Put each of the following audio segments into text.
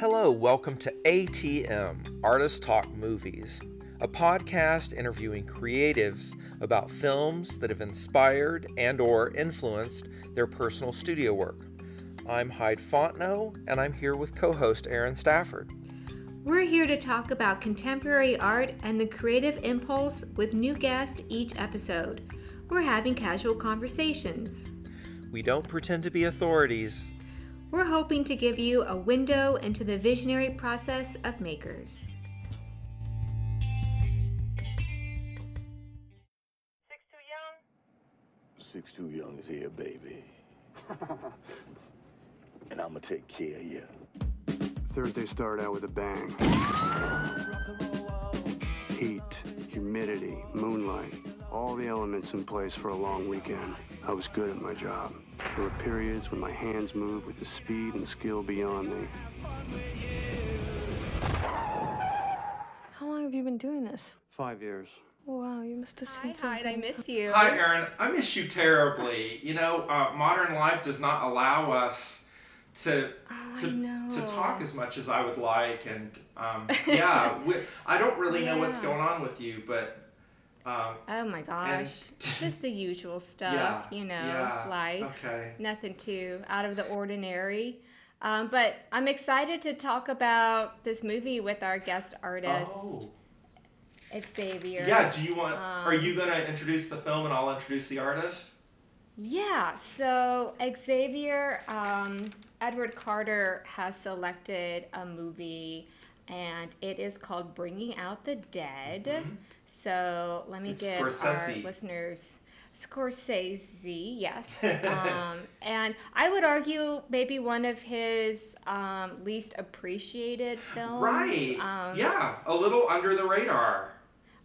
Hello, welcome to ATM, Artist Talk Movies, a podcast interviewing creatives about films that have inspired and or influenced their personal studio work. I'm Hyde Fontenot, and I'm here with co-host Aaron Stafford. We're here to talk about contemporary art and the creative impulse with new guests each episode. We're having casual conversations. We don't pretend to be authorities. We're hoping to give you a window into the visionary process of makers. Six too young? Six too young is here, baby. and I'ma take care of you. Thursday started out with a bang. Heat, humidity, moonlight, all the elements in place for a long weekend. I was good at my job. There were periods when my hands moved with the speed and skill beyond me. How long have you been doing this? Five years. Wow, you must have seen Hi, Hyde, I miss you. Hi, Aaron. I miss you terribly. You know, uh, modern life does not allow us to Oh, to, to talk as much as I would like, and um, yeah, we, I don't really know what's going on with you, but um, Oh my gosh. Just the usual stuff, yeah, you know, yeah, life. Okay. Nothing too out of the ordinary. Um, but I'm excited to talk about this movie with our guest artist, Oh, Xavier. yeah. Do you want? are Um, you gonna introduce the film, and I'll introduce the artist? Yeah, so Xavier, um, Edward Carter has selected a movie and it is called Bringing Out the Dead. So let me Mm-hmm. It's give Scorsese. our listeners Scorsese, yes. um, and I would argue maybe one of his um, least appreciated films. Right. Um, yeah, a little under the radar.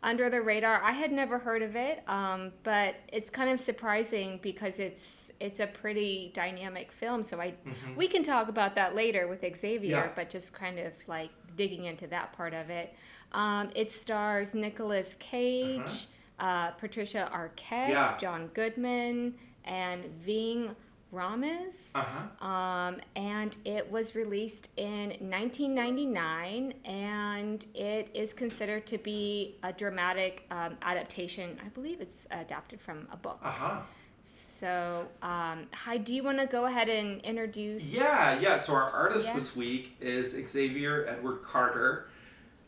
Under the radar. I had never heard of it, um, but it's kind of surprising because it's it's a pretty dynamic film. So I we can talk about that later with Xavier, Mm-hmm. Yeah. but just kind of like digging into that part of it. Um, it stars Nicolas Cage, uh Patricia Arquette, Yeah. John Goodman, and Ving Rhames. Uh huh. Um, and it was released in 1999, and it is considered to be a dramatic um, adaptation. I believe it's adapted from a book. Uh huh. So, um, Hi, do you want to go ahead and introduce? Yeah, yeah. So our artist Yeah. this week is Xavier Edward Carter,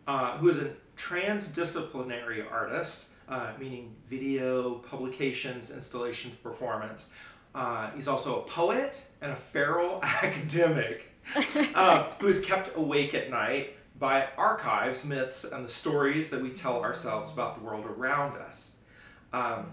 uh, who is a transdisciplinary artist, uh, meaning video, publications, installation, performance. Uh, he's also a poet and a feral academic uh, who is kept awake at night by archives, myths, and the stories that we tell ourselves about the world around us. Um,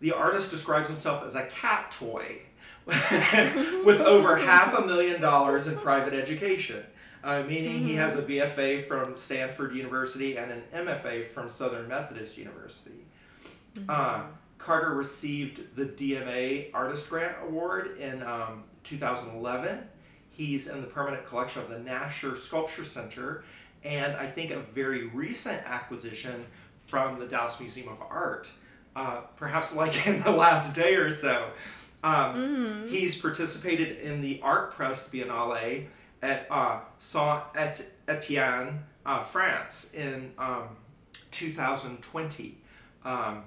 the artist describes himself as a cat toy with over half a million dollars in private education, uh, meaning he has a BFA from Stanford University and an MFA from Southern Methodist University. Uh, Carter received the DMA Artist Grant Award in um, 2011. He's in the permanent collection of the Nasher Sculpture Center, and I think a very recent acquisition from the Dallas Museum of Art, uh, perhaps like in the last day or so. Um, He's participated in the Art Press Biennale at uh, Saint Et- Etienne, uh, France, in um, 2020. Um,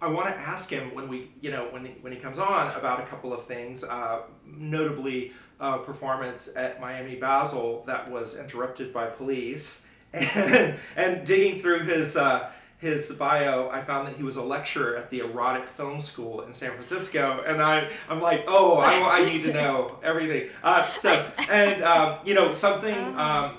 I want to ask him when we, you know, when he, when he comes on about a couple of things, uh, notably a performance at Miami Basel that was interrupted by police, and, and digging through his uh, his bio, I found that he was a lecturer at the Erotic Film School in San Francisco, and I I'm like, oh, I, I need to know everything. Uh, so and um, you know something. Um,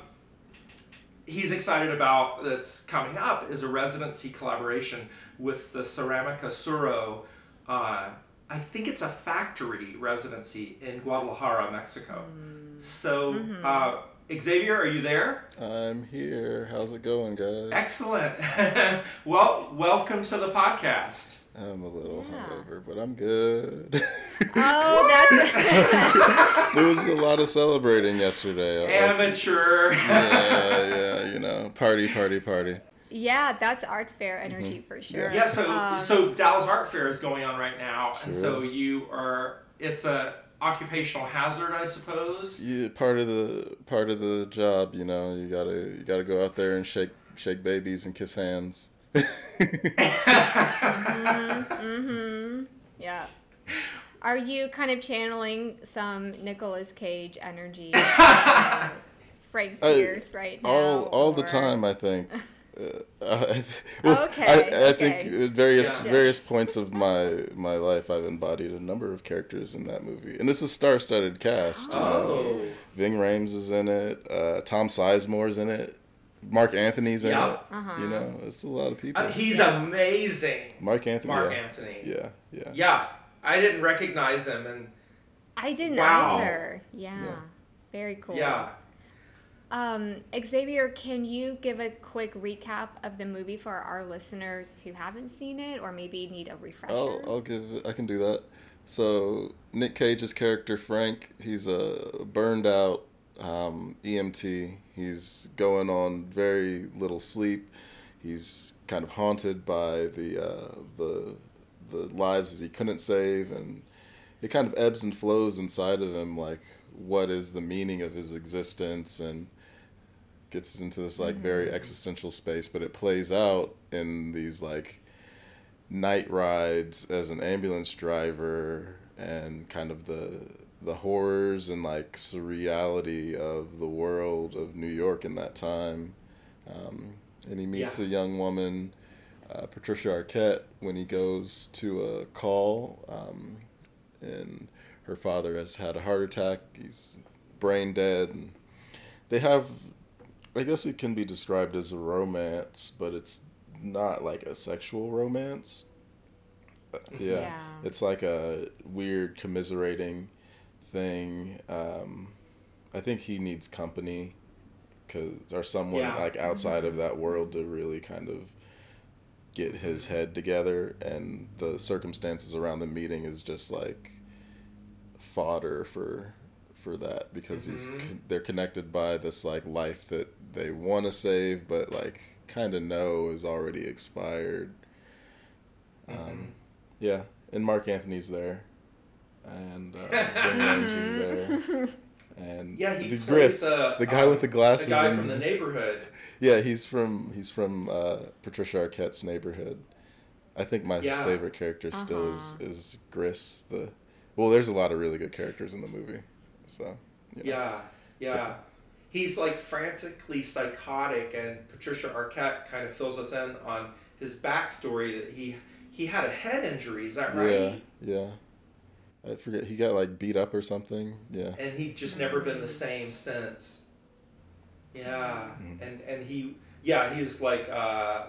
he's excited about that's coming up is a residency collaboration with the Ceramica Suro. Uh, I think it's a factory residency in Guadalajara, Mexico. So, uh, Xavier, are you there? I'm here. How's it going, guys? Excellent. well, welcome to the podcast. I'm a little Yeah. hungover, but I'm good. Oh, that's. there was a lot of celebrating yesterday. I- Amateur. yeah, yeah, you know, party, party, party. Yeah, that's art fair energy for sure. Yeah, so Um, so Dallas Art Fair is going on right now, and so is. you are. It's a occupational hazard, I suppose. Yeah, part of the part of the job, you know, you gotta you gotta go out there and shake shake babies and kiss hands. Mm-hmm. Yeah. Are you kind of channeling some Nicolas Cage energy? uh, Frank I- Pierce right now? all all the time, I think. Uh, I, well, Okay, I, I think okay. at various Yeah. various points of my my life, I've embodied a number of characters in that movie, and it's a star-studded cast. you know. Oh. Ving Rhames is in it. Uh, Tom Sizemore's in it. Marc Anthony's in Yeah. it. Uh-huh. You know, it's a lot of people. Uh, he's amazing. Marc Anthony. Mark yeah. Anthony. Yeah, yeah. Yeah, I didn't recognize him, and I didn't Wow. either. Yeah. Yeah. Very cool. yeah. Um, Xavier, can you give a quick recap of the movie for our listeners who haven't seen it or maybe need a refresher? I'll, I'll give I can do that. So Nick Cage's character Frank, he's a burned out um, EMT. He's going on very little sleep. He's kind of haunted by the uh, the the lives that he couldn't save, and it kind of ebbs and flows inside of him. Like, what is the meaning of his existence? And gets into this like very existential space, but it plays out in these like night rides as an ambulance driver and kind of the the horrors and like surreality of the world of New York in that time. Um, and he meets Yeah. a young woman, uh, Patricia Arquette, when he goes to a call, um, and her father has had a heart attack. He's brain dead, and they have. I guess it can be described as a romance, but it's not like a sexual romance. Uh, Yeah. Yeah. It's like a weird commiserating thing. Um, I think he needs company cause, or someone Yeah. like outside of that world to really kind of get his head together and the circumstances around the meeting is just like fodder for for that because he's Mhm. con- they're connected by this like life that they want to save but like kind of know is already expired Mm-hmm. um, yeah and marc anthony's there and uh, Ving Rhames is there and Yeah, he the plays Griff, uh, the guy um, with the glasses The guy and- from the neighborhood. yeah he's from he's from uh, patricia arquette's neighborhood i think my Yeah. favorite character still is Uh-huh. is gris the well there's a lot of really good characters in the movie so you know. Yeah, yeah. He's like frantically psychotic, and Patricia Arquette kind of fills us in on his backstory that he he had a head injury. Is that right? Yeah, yeah. I forget he got like beat up or something. Yeah. And he just never been the same since. Yeah, Mm-hmm. and and he yeah he's like uh,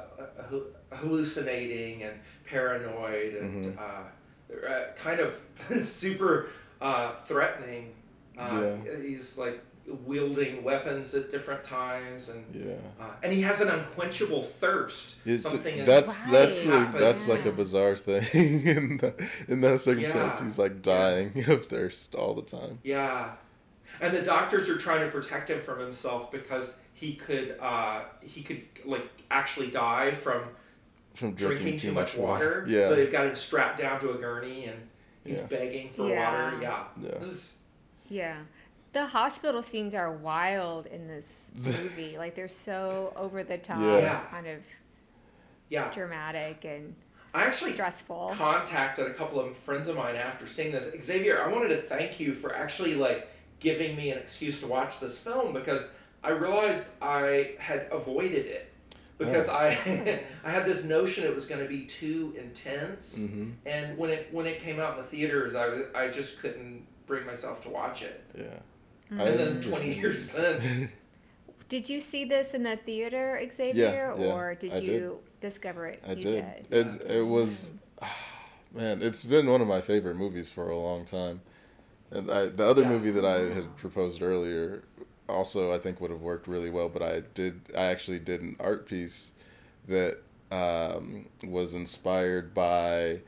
hallucinating and paranoid and Mhm. uh, uh, kind of super uh, threatening. Uh, He's like wielding weapons at different times and. Yeah. Uh, and he has an unquenchable thirst. It's, something in- that's that's Right. like, that's like a bizarre thing in the, in those circumstances. Yeah. He's like dying of thirst all the time. yeah, and the doctors are trying to protect him from himself because he could uh, he could like actually die from From drinking, drinking, too much water. Yeah. So they've got him strapped down to a gurney and he's Yeah. begging for Yeah. water. Yeah. Yeah. This- Yeah. The hospital scenes are wild in this movie. like they're so over the top, Yeah. kind of yeah. dramatic and I actually stressful. contacted a couple of friends of mine after seeing this. Xavier, I wanted to thank you for actually like giving me an excuse to watch this film because I realized I had avoided it because I I had this notion it was going to be too intense, Mhm. and when it when it came out in the theaters, I I just couldn't bring myself to watch it. Yeah. Mm-hmm. And then twenty years since, Did you see this in the theater, Xavier, yeah, or did I you did. discover it? I you did. did. It it was, man. It's been one of my favorite movies for a long time. And I, the other Yeah. movie that I had proposed earlier, also I think would have worked really well. But I did. I actually did an art piece that um, was inspired by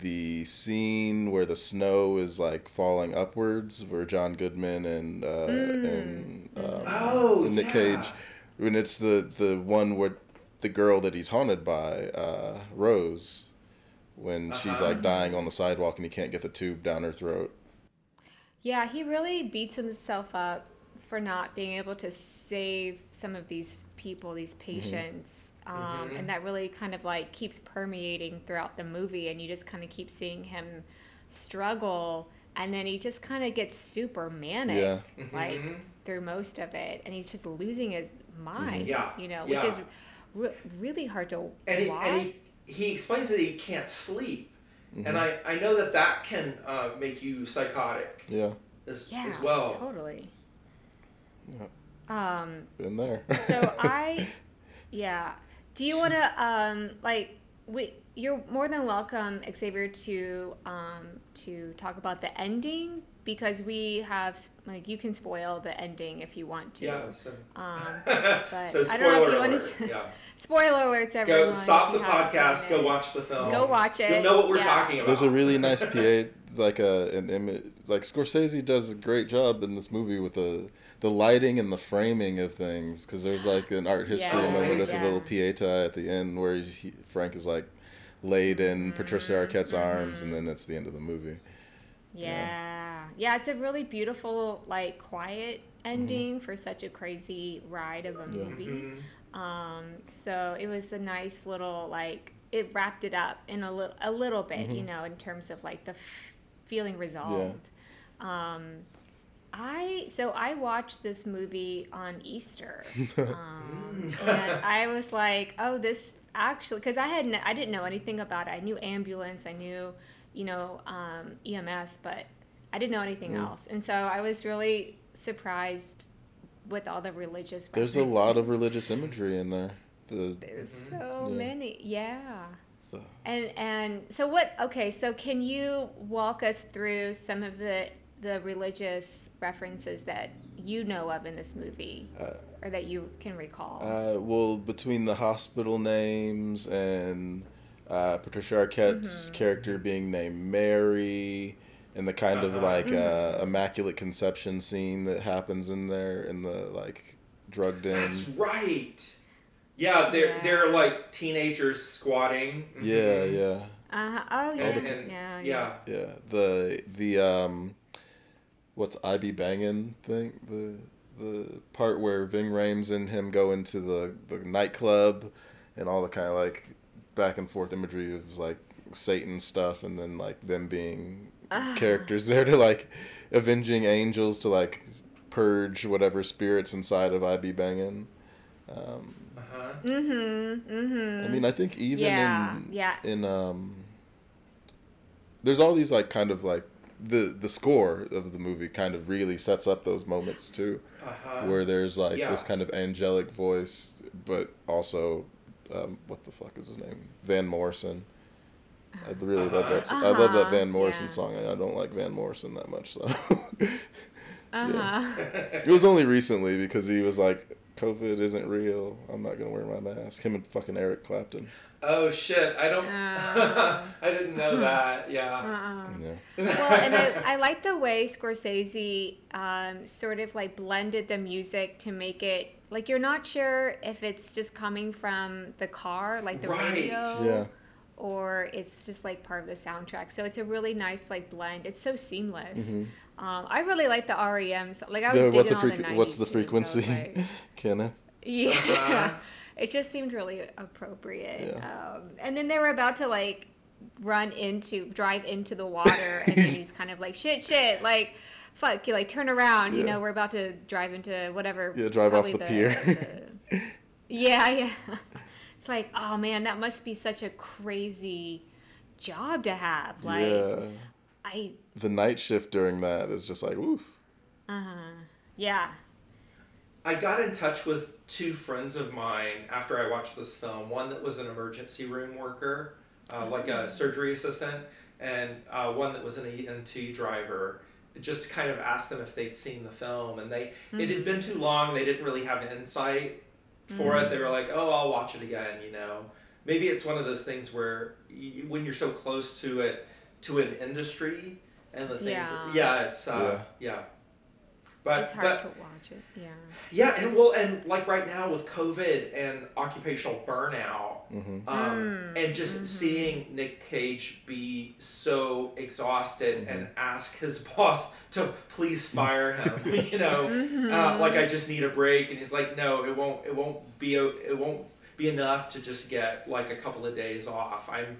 the scene where the snow is like falling upwards, where John Goodman and uh, and um, Oh, and Nick yeah. Cage, when it's the the one where the girl that he's haunted by, uh, Rose, when she's Uh-huh. like dying on the sidewalk and he can't get the tube down her throat. Yeah, he really beats himself up for not being able to save some of these people, these patients. Um, And that really kind of like keeps permeating throughout the movie, and you just kind of keep seeing him struggle. And then he just kind of gets super manic, Yeah. like Mhm. through most of it, and he's just losing his mind. Yeah, you know, which is re- really hard to and he, watch. and he, he explains that he can't sleep Mm-hmm. and I, I know that that can uh, make you psychotic Yeah, as, yeah, as well totally. Yeah. Um, been there. So I, yeah. Do you want to um like we? You're more than welcome, Xavier, to um to talk about the ending because we have like you can spoil the ending if you want to. yeah so, Um, so I don't know if spoiler you wanted alert to- yeah Spoiler alerts, everyone. go stop the podcast go watch the film Go watch it. you'll know what we're yeah. talking about There's a really nice PA, like a an image. Like Scorsese does a great job in this movie with the the lighting and the framing of things. Because there's like an art history Yeah, moment with yeah. a little pieta at the end where he, Frank is like laid in Patricia Mm-hmm. Arquette's arms, and then that's the end of the movie. Yeah. yeah. it's a really beautiful, like, quiet Mm-hmm. ending for such a crazy ride of a movie. Mhm. Um, so it was a nice little, like, it wrapped it up in a little, a little bit, you know, in terms of like the f- feeling resolved. Um, I so I watched this movie on Easter, um, and I was like, oh, this actually because I hadn't I didn't know anything about it. I knew ambulance, I knew, you know, um, EMS, but I didn't know anything else, and so I was really surprised with all the religious. There's a lot of religious imagery in there. The, There's Mm-hmm. so Yeah. many, yeah. the And and so what? Okay, so can you walk us through some of the the religious references that you know of in this movie, Uh, or that you can recall? Uh, well, between the hospital names and uh, Patricia Arquette's character being named Mary, and the kind of Uh-huh. like uh, immaculate conception scene that happens in there, in the like drugged in. that's right yeah they're Yeah. they're like teenagers squatting Yeah, Mhm. yeah, uh-huh. Oh yeah, and, and- yeah, yeah yeah. The the um, what's I be banging thing the. The part where Ving Rhames and him go into the, the nightclub and all the kind of like back and forth imagery of like Satan stuff and then like them being characters there to like avenging angels to like purge whatever spirits inside of I be banging. Um, uh-huh Mm-hmm. Mm-hmm. I mean, I think even Yeah, in yeah. in um, there's all these like kind of like the the score of the movie kind of really sets up those moments too, uh-huh where there's like Yeah. this kind of angelic voice, but also um, what the fuck is his name? Van Morrison. I really love that. s I love that Uh-huh, Van Morrison yeah. song. I I don't like Van Morrison that much, so Uh-huh. it was only recently because he was like, "COVID isn't real. I'm not gonna wear my mask." Him and fucking Eric Clapton. Oh shit i don't Uh. i didn't know that yeah Uh-uh. Yeah. well, and I, I like the way Scorsese um, sort of like blended the music to make it like you're not sure if it's just coming from the car, like the Right. radio, Yeah. or it's just like part of the soundtrack. So it's a really nice like blend. It's so seamless. Um, I really like the REM. So, like I was The- digging what the all the 90s what's the tunes. I frequency, like- Kenneth? yeah. Uh-huh. It just seemed really appropriate. Yeah. Um, and then they were about to like run into, drive into the water, and then he's kind of like, shit, shit, like, fuck, you like turn around. You know, we're about to drive into whatever. Yeah, drive off probably the pier. the- yeah, yeah. It's like, oh man, that must be such a crazy job to have. Like, yeah. I, The night shift during that is just like, oof. uh huh. Yeah. I got in touch with two friends of mine after I watched this film. One that was an emergency room worker, uh, like a surgery assistant, and uh, one that was an EMT driver. Just to kind of ask them if they'd seen the film, and they it had been too long. They didn't really have insight for it. They were like, "Oh, I'll watch it again." You know, maybe it's one of those things where you, when you're so close to it, to an industry, and the things, Yeah. yeah, it's uh, yeah. But it's hard but, to watch it. Yeah. Yeah, and well, and like right now with COVID and occupational burnout, Mm-hmm. um, and just seeing Nick Cage be so exhausted and ask his boss to please fire him, you know, uh, like I just need a break, and he's like, no, it won't, it won't be, a, it won't be enough to just get like a couple of days off. I'm,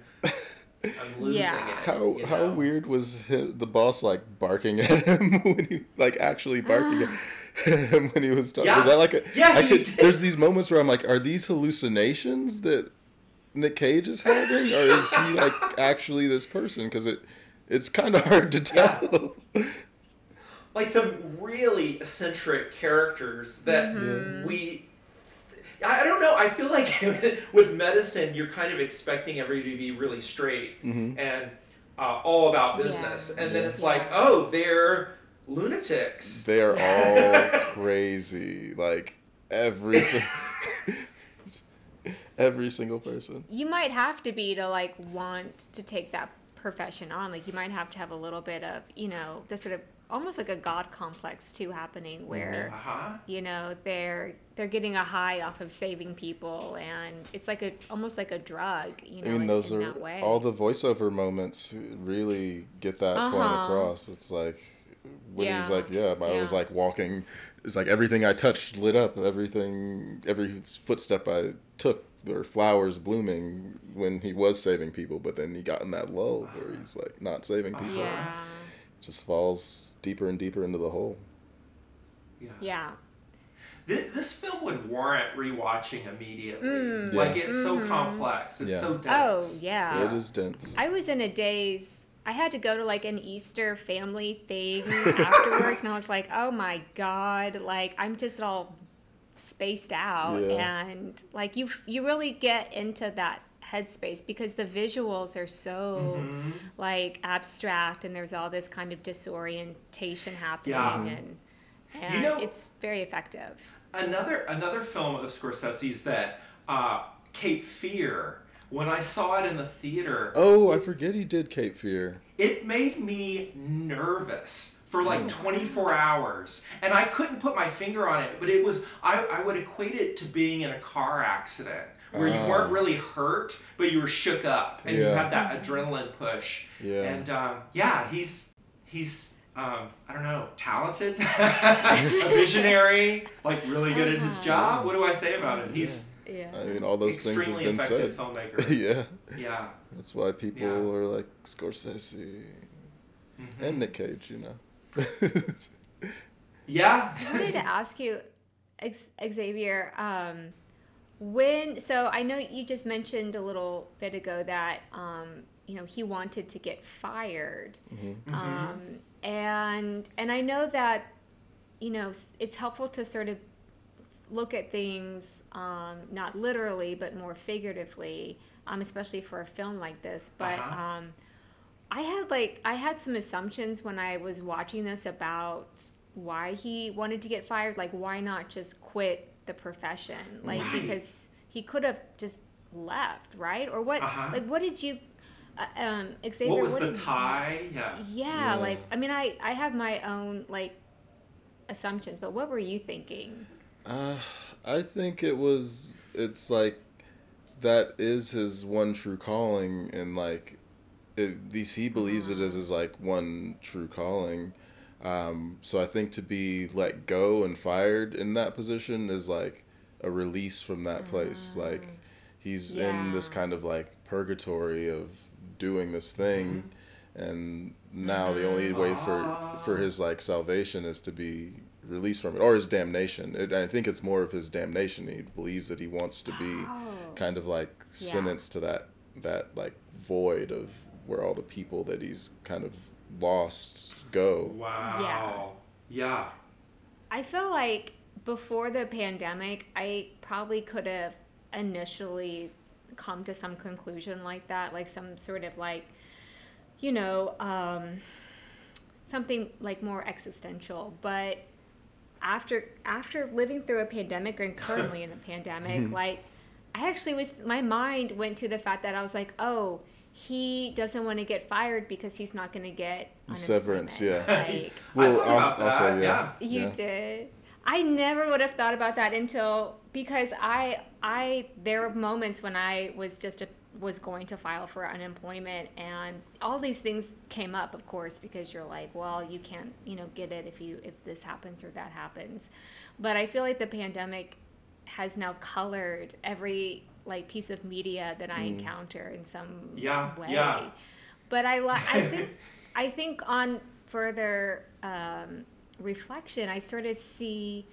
I'm losing Yeah. it. How you how weird was hi the boss like barking at him when he like actually barking at him when he was talking? Yeah. Was that like a Yeah, I could, there's these moments where I'm like, are these hallucinations that Nick Cage is having, or is he like actually this person? Because it it's kind of hard to tell. like some really eccentric characters that Mm-hmm. we I I don't know. I feel like with medicine, you're kind of expecting everybody to be really straight Mm-hmm. and uh, all about Yeah. business, and then it's like, oh, they're lunatics. They are all crazy, like every si- every single person. You might have to be to like want to take that profession on. Like you might have to have a little bit of, you know, the sort of almost like a god complex too happening where Uh huh. you know they're they're getting a high off of saving people and it's like a almost like a drug you know I mean, in, those in are that way all the voiceover moments really get that point Uh-huh. across. It's like when he's Yeah. like, "Yeah, I was like walking. It's like everything I touched lit up. Everything, every footstep I took, there were flowers blooming when he was saving people. But then he got in that lull where he's like not saving people. yeah Just falls deeper and deeper into the hole. Yeah. yeah This, this film would warrant rewatching immediately. Mm. Yeah. Like it's so complex. It's Yeah. so dense. oh yeah It is dense. i was in a daze i had to go to like an easter family thing afterwards and i was like oh my god like i'm just all spaced out Yeah. and like you you really get into that headspace because the visuals are so Mhm. like abstract and there's all this kind of disorientation happening Yeah. and and know- it's very effective Another another film of Scorsese's that uh, Cape Fear. When I saw it in the theater, Oh, I forget he did Cape Fear. it made me nervous for like 24 hours and i couldn't put my finger on it but it was i, I would equate it to being in a car accident where you weren't really hurt but you were shook up and you had that adrenaline push Yeah. and um, yeah he's he's um, i don't know talented a visionary like really good at his Uh-huh. job what do i say about him he's yeah I mean, all those things have extremely been effective said. filmmaker yeah. yeah That's why people Yeah. are like Scorsese Mhm. and Nick Cage, you know. yeah I wanted to ask you, Xavier, um, when so I know you just mentioned a little bit ago that um, you know he wanted to get fired, um, and and I know that you know it's helpful to sort of look at things um, not literally but more figuratively, um, especially for a film like this. But Uh-huh. um, I had like I had some assumptions when I was watching this about why he wanted to get fired. Like why not just quit the profession? Like Right. because he could have just left, right? Or what? Uh-huh. Like what did you? Uh, um, Xavier, what was the did you- tie yeah yeah, Yeah. like I mean, I I have my own like assumptions, but what were you thinking? Uh, I think it was. It's like that is his one true calling, and like it, at least he believes it is his like one true calling. Um, so I think to be let go and fired in that position is like a release from that place. Mm. Like he's in this kind of like purgatory of doing this thing, mm-hmm. and now the only way for for mm-hmm. his like salvation is to be released from it, or his damnation. It, I think it's more of his damnation. He believes that he wants to be Oh. kind of like sentenced to that that like void of where all the people that he's kind of lost go. Wow. Yeah. I feel like before the pandemic, I probably could have initially come to some conclusion like that, like some sort of like, you know, um, something like more existential. But after after living through a pandemic and currently in a pandemic, like I actually was my mind went to the fact that I was like, oh, he doesn't want to get fired because he's not going to get Severance, yeah. Like, Well, I thought al- about also, that, yeah. you yeah. did. I never would have thought about that until because I I there were moments when I was just a, was going to file for unemployment and all these things came up of course because you're like well you can't you know get it if you if this happens or that happens but I feel like the pandemic has now colored every like piece of media that I encounter in some Yeah, way yeah. but I li- I think I think on further um, reflection, I sort of see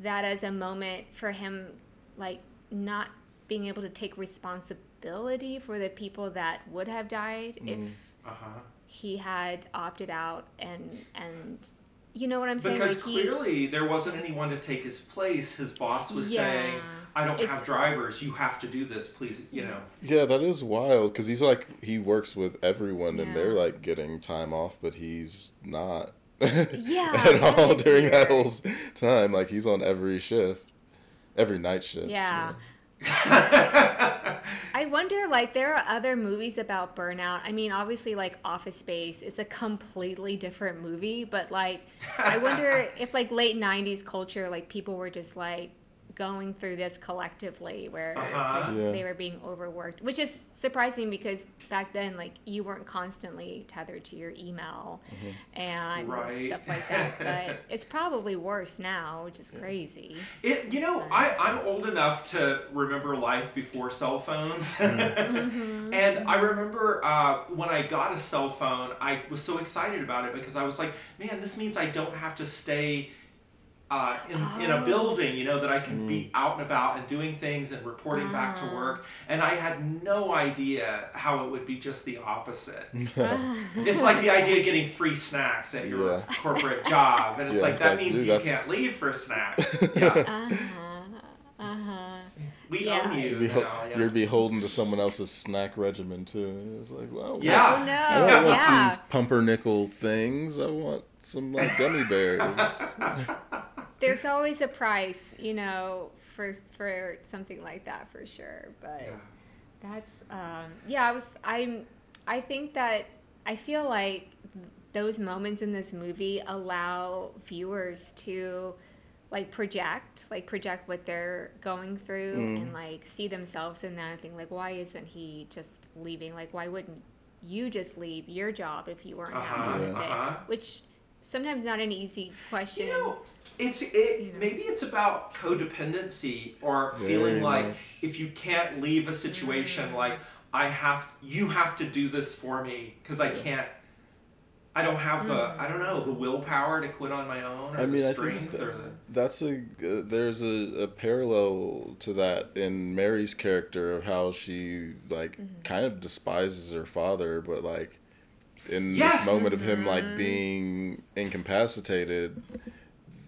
that as a moment for him, like not being able to take responsibility for the people that would have died if Uh-huh. he had opted out and and you know what I'm saying? Because like he- clearly there wasn't anyone to take his place. His boss was Yeah. saying, "I don't have drivers. You have to do this, please." You know. Yeah, that is wild because he's like he works with everyone and they're like getting time off, but he's not. Yeah, at all is during that whole time. Like he's on every shift, every night shift. yeah. I wonder, like, there are other movies about burnout. I mean, obviously, like, Office Space is a completely different movie, but, like, I wonder if, like, late 90s culture, like, people were just, like, going through this collectively where Uh-huh. like, Yeah. they were being overworked, which is surprising because back then, like, you weren't constantly tethered to your email and Right. stuff like that. But it's probably worse now, which is crazy. It, you know, I, I'm old enough to remember life before cell phones. and I remember uh, when I got a cell phone, I was so excited about it because I was like, man, this means I don't have to stay uh, in, in a building, you know, that I can be out and about and doing things and reporting back to work. And I had no idea how it would be just the opposite. it's like the idea of getting free snacks at your Yeah. corporate job. And it's Yeah, like, that like, means dude, you that's- can't leave for snacks. Yeah. Uh-huh. Uh-huh. We Yeah. own you You'd be, ho- now. Yeah. you're beholden to someone else's snack regimen too. It's like, well, Yeah. Oh no! I don't want these pumpernickel things. I want some like gummy bears. There's always a price, you know, for for something like that for sure. But Yeah. that's um, yeah. I was I'm I think that I feel like those moments in this movie allow viewers to like project like project what they're going through and like see themselves in that and think like why isn't he just leaving like why wouldn't you just leave your job if you weren't Uh-huh, happy with uh-huh. it which sometimes not an easy question You know, it's it. You know. Maybe it's about codependency or Very feeling like much. if you can't leave a situation, Mm. like I have, you have to do this for me because I can't. I don't have the, Mm. I don't know, the willpower to quit on my own or I mean, the I strength think or the. that's a uh, there's a, a parallel to that in Mary's character of how she like Mm-hmm. kind of despises her father, but like in Yes! this moment of him Mm-hmm. like being incapacitated,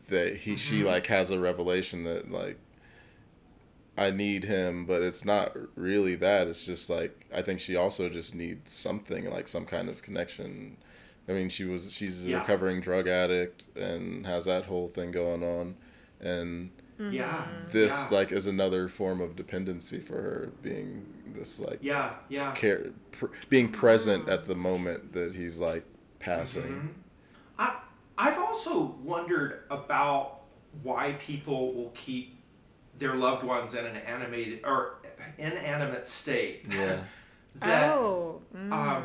that he she Mm-hmm. like has a revelation that like I need him, but it's not really that. It's just like I think she also just needs something like some kind of connection. I mean, she was she's a Yeah. recovering drug addict and has that whole thing going on, and Yeah. this yeah. like is another form of dependency for her, being this like Yeah, yeah. care, pr- being present at the moment that he's like passing. Mm-hmm. I I've also wondered about why people will keep their loved ones in an animated or inanimate state. Yeah. that oh mm. um,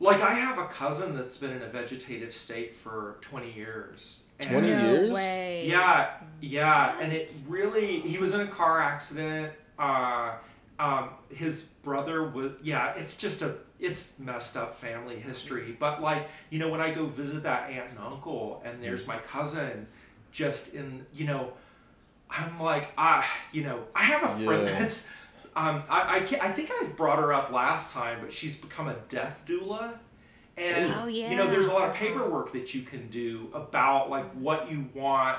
like I have a cousin that's been in a vegetative state for 20 years. And 20 no years? way. Yeah, yeah, and it really he was in a car accident. Uh, um, his brother was yeah. It's just a it's messed up family history. But like you know when I go visit that aunt and uncle, and there's my cousin, just in you know, I'm like ah you know I have a friend Yeah. that's. Um, I, I, can't, I think I've brought her up last time, but she's become a death doula. And Oh, you know, there's a lot of paperwork that you can do about like what you want.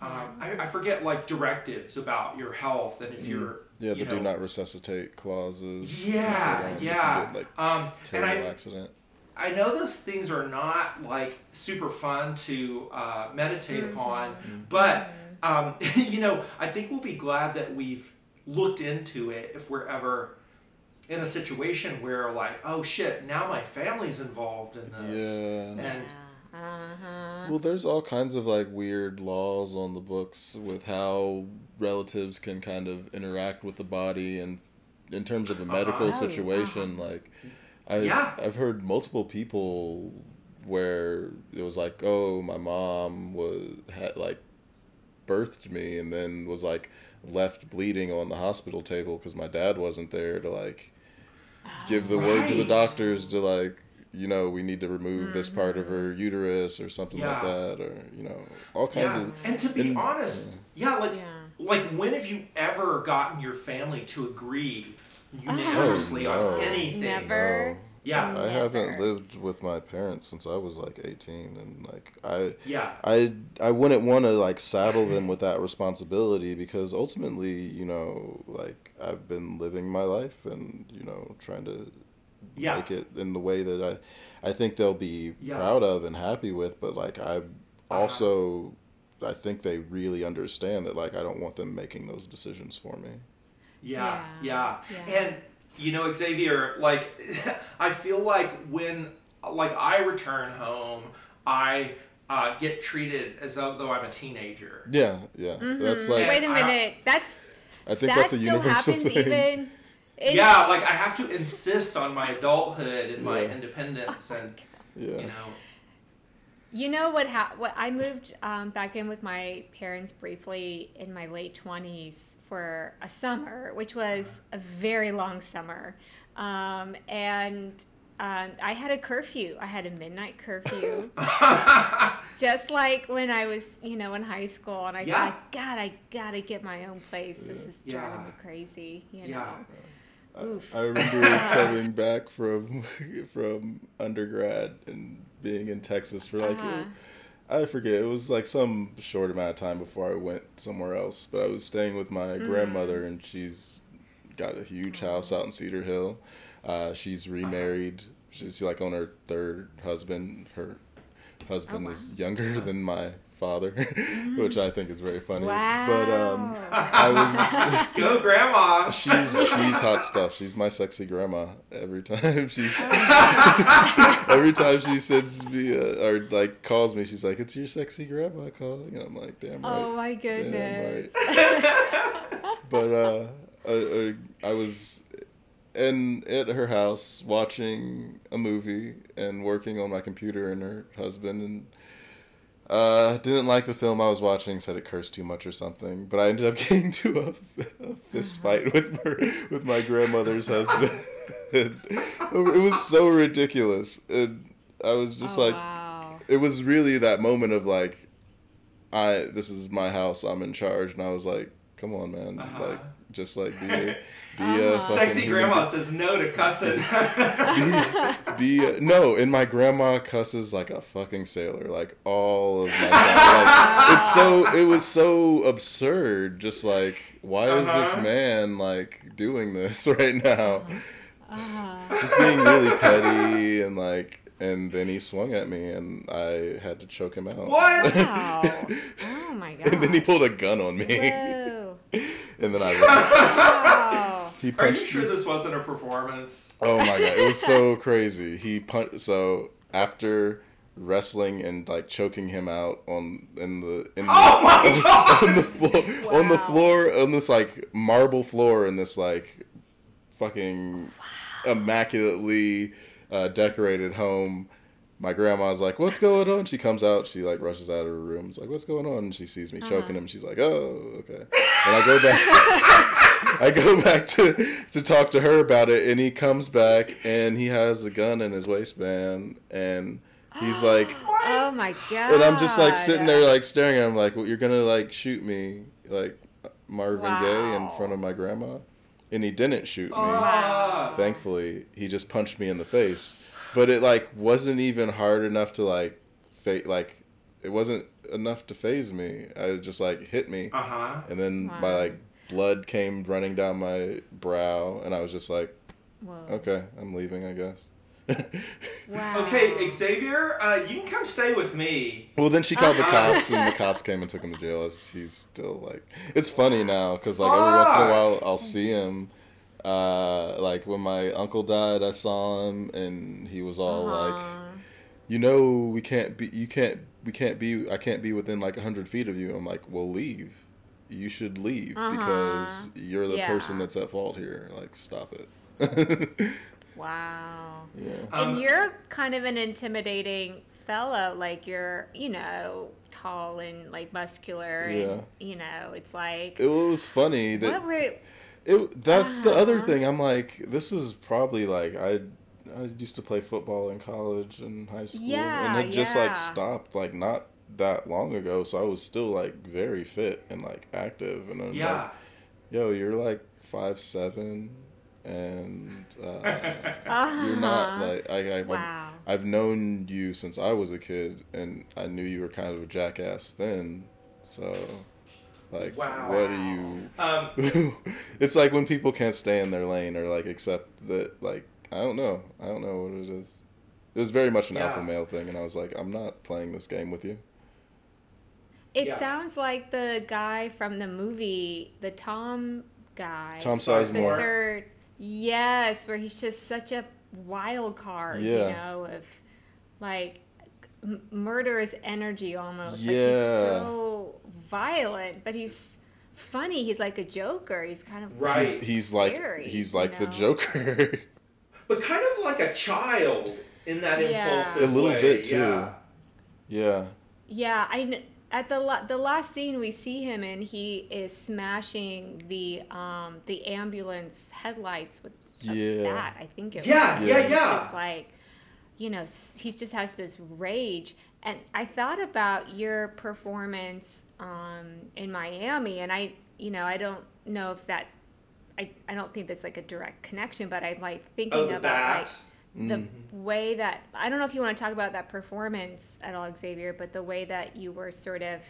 Um, I, I forget like directives about your health and if you're Mm. Yeah, the you do not resuscitate clauses. yeah put you yeah get, like um, and terrible I accident. I know those things are not like super fun to uh, meditate Mm-hmm. upon, but um, you know, I think we'll be glad that we've looked into it if we're ever in a situation where like, oh shit, now my family's involved in this. Yeah. And Uh-huh. Well, there's all kinds of like weird laws on the books with how relatives can kind of interact with the body and in terms of a medical Uh-huh. Situation like I Yeah. I've heard multiple people where it was like, "Oh, my mom was had like birthed me and then was like left bleeding on the hospital table because my dad wasn't there to like give the word to the doctors to like you know we need to remove this part of her mm-hmm. uterus or something like that or you know all kinds yeah. of And to be and- honest, yeah, like Yeah. like when have you ever gotten your family to agree unanimously Oh, no. on anything? Never. Yeah. I haven't lived with my parents since I was like 18 and like I Yeah. I I wouldn't want to like saddle them with that responsibility because ultimately, you know, like I've been living my life and you know trying to Yeah. make it in the way that I I think they'll be Yeah. proud of and happy with, but like I also I think they really understand that like I don't want them making those decisions for me. Yeah, yeah, Yeah. And you know, Xavier, like I feel like when like I return home, I uh, get treated as though, though I'm a teenager. Yeah, yeah. That's like Wait a minute. That's I think that that's a still universal happens thing. even. in- Yeah, like I have to insist on my adulthood and my Yeah. independence, and yeah. you know, You know what? Ha- what I moved um, back in with my parents briefly in my late twenties for a summer, which was a very long summer, um, and um, I had a curfew. I had a midnight curfew, just like when I was, you know, in high school. And I Yeah. thought, God, I gotta get my own place. This is driving me crazy. You Yeah. know. Oof. I remember coming back from from undergrad and being in Texas for like Uh-huh. I forget it was like some short amount of time before I went somewhere else. But I was staying with my Mm. grandmother and she's got a huge house out in Cedar Hill. Uh, she's remarried. She's like on her third husband. Her husband Oh, is younger than my father, which I think is very funny. Wow. But um, I was go grandma. She's she's hot stuff. She's my sexy grandma every time she's every time she sends me uh, or like calls me. She's like, "It's your sexy grandma calling," and I'm like, "Damn right." Oh my damn goodness. right. But uh, I, I, I was in at her house watching a movie and working on my computer, and her husband and. Uh, didn't like the film I was watching. Said it cursed too much or something. But I ended up getting to a, a fist fight with her, with my grandmother's husband. It was so ridiculous. And I was just oh, like, wow. it was really that moment of like, I this is my house. I'm in charge. And I was like, come on, man. Uh-huh. Like, just like be a, be Uh-huh. fucking Sexy human grandma says no to cussing. be a, no and my grandma cusses like a fucking sailor like all of my like, it's so it was so absurd just like why is this Uh-huh. man like doing this right now Uh, just being really petty and like and then he swung at me and i had to choke him out What? wow. Oh my god. and then he pulled a gun on me Whoa. And then i Wow. he Are you sure me this wasn't a performance? Oh my god, it was so crazy. He punched. So after wrestling and like choking him out on in the in the, Oh my god! on the floor on the floor on this like marble floor in this like fucking immaculately uh, decorated home. My grandma's like, "What's going on?" She comes out. She like rushes out of her room. It's like, "What's going on?" And she sees me choking him. She's like, "Oh, okay." And I go back. I go back to to talk to her about it, and he comes back and he has a gun in his waistband, and he's like, Oh my god. and I'm just like sitting there like staring at him like, well, you're gonna like shoot me like Marvin Gaye in front of my grandma, and he didn't shoot me. Ah. Thankfully, he just punched me in the face, but it like wasn't even hard enough to like, fa- like, it wasn't enough to faze me. I just like hit me, Uh huh. and then my like blood came running down my brow, and I was just like, Whoa. okay, I'm leaving, I guess. Wow. Okay, Xavier, uh, you can come stay with me. Well, then she called the Uh-huh. cops, and the cops came and took him to jail. As he's still like, it's funny now because like every once in a while I'll see him Uh, like when my uncle died, I saw him, and he was all like, Uh-huh. "You know, we can't be. You can't. We can't be. I can't be within like hundred feet of you." I'm like, "Well, leave. You should leave because you're the person Uh-huh. That's at fault here. Like, stop it." Wow. yeah. Um, and you're kind of an intimidating fellow. Like you're, you know, tall and like muscular, Yeah. and you know, it's like It was funny that what were It that's the other Uh-huh. thing. I'm like, this is probably like I I used to play football in college and high school, Yeah, and it just yeah. like stopped like not that long ago. So I was still like very fit and like active, and I'm Yeah. like, yo, you're like five seven, and uh, you're not Uh-huh. like I, I wow. I've known you since I was a kid, and I knew you were kind of a jackass then. So, like, Wow. what do you? Um, it's like when people can't stay in their lane or like accept that like I don't know. I don't know what it is. It was very much an alpha male thing and I was like, I'm not playing this game with you. It Yeah. sounds like the guy from the movie, the Tom guy. Tom The Sizemore. third. Yes, where he's just such a wild card, Yeah. you know, of like m- murderous energy almost. Like Yeah. he's so violent, but he's funny. He's like a joker. He's kind of Right. He's, he's like Scary, he's you like the? Joker. but kind of like a child in that Yeah. impulsive A little way. bit, too. Yeah. yeah. Yeah, I kn- at the la- the last scene we see him in, he is smashing the um the ambulance headlights with a Yeah. bat. I think it Yeah, was. yeah, He's yeah. Just like, you know, he just has this rage. And I thought about your performance um in Miami, and I, you know, I don't know if that. I, I don't think there's like a direct connection, but I'm like thinking Oh, about bat. like the way that I don't know if you want to talk about that performance at all, Xavier, but the way that you were sort of,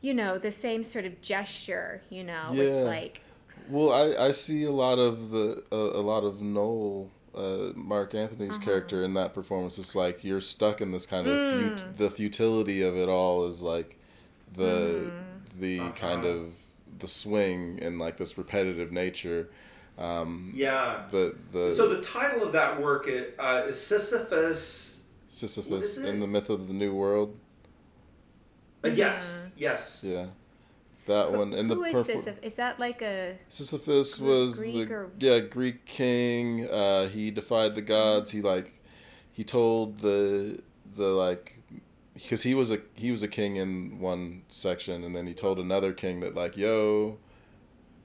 you know, the same sort of gesture, you know, Yeah. with like, Well, I, I see a lot of the uh, a lot of Noel, uh, Marc Anthony's Uh-huh. character in that performance. It's like you're stuck in this kind of Mm. fut- the futility of it all is like the Mm-hmm. the Uh-huh. kind of the swing and like this repetitive nature. Um, Yeah. but the So the title of that work it, uh, is Sisyphus. Sisyphus is in the myth of the New World. Uh, yes, yes. Yeah, that one and who the is Sisyphus? Is that like a, Sisyphus Gr- was Greek the or- yeah Greek king. Uh, he defied the gods. He like he told the the like because he was a he was a king in one section, and then he told another king that like yo,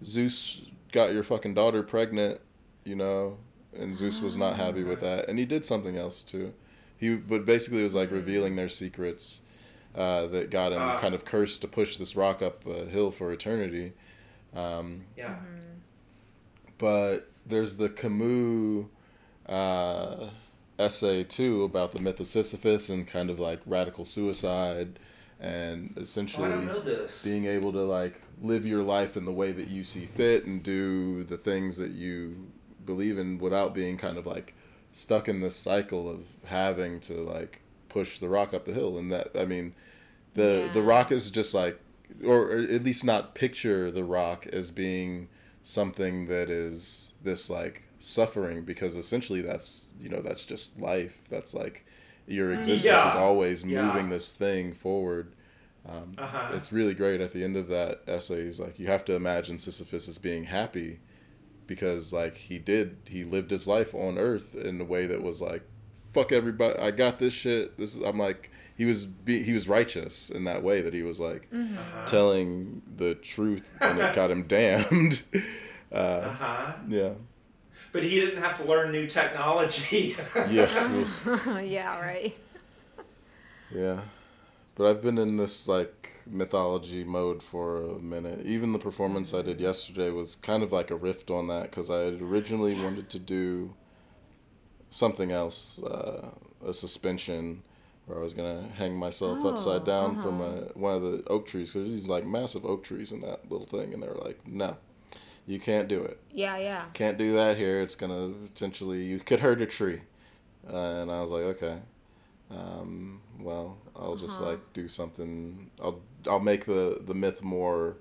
Zeus got your fucking daughter pregnant, you know, and Zeus was not happy with that, and he did something else too. He but basically it was like revealing their secrets. Uh, that got him Ah. kind of cursed to push this rock up a hill for eternity. Um, Yeah. but there's the Camus uh, essay too about the myth of Sisyphus and kind of like radical suicide and Oh, I essentially don't know this. being able to like live your life in the way that you see fit and do the things that you believe in without being kind of like stuck in this cycle of having to like push the rock up the hill and that I mean the the rock is just like or at least not picture the rock as being something that is this like suffering because essentially that's you know that's just life that's like your existence is Yeah. always Yeah. moving this thing forward um, Uh-huh. it's really great at the end of that essay he's like you have to imagine sisyphus as being happy because like he did he lived his life on earth in a way that was like fuck everybody i got this shit this is i'm like he was be, he was righteous in that way that he was like Uh-huh. telling the truth and it got him damned uh, Uh-huh. yeah But he didn't have to learn new technology. yeah yeah, right. Yeah. But I've been in this like mythology mode for a minute. Even the performance I did yesterday was kind of like a rift on that because I had originally wanted to do something else, uh, a suspension where I was gonna hang myself Oh, upside down from uh-huh. a, one of the oak trees. There's these like massive oak trees in that little thing, and they were like, "No, you can't do it. Yeah, yeah. Can't do that here. It's gonna potentially you could hurt a tree." Uh, and I was like, "Okay." Um, well, I'll just Uh-huh. like do something. I'll I'll make the the myth more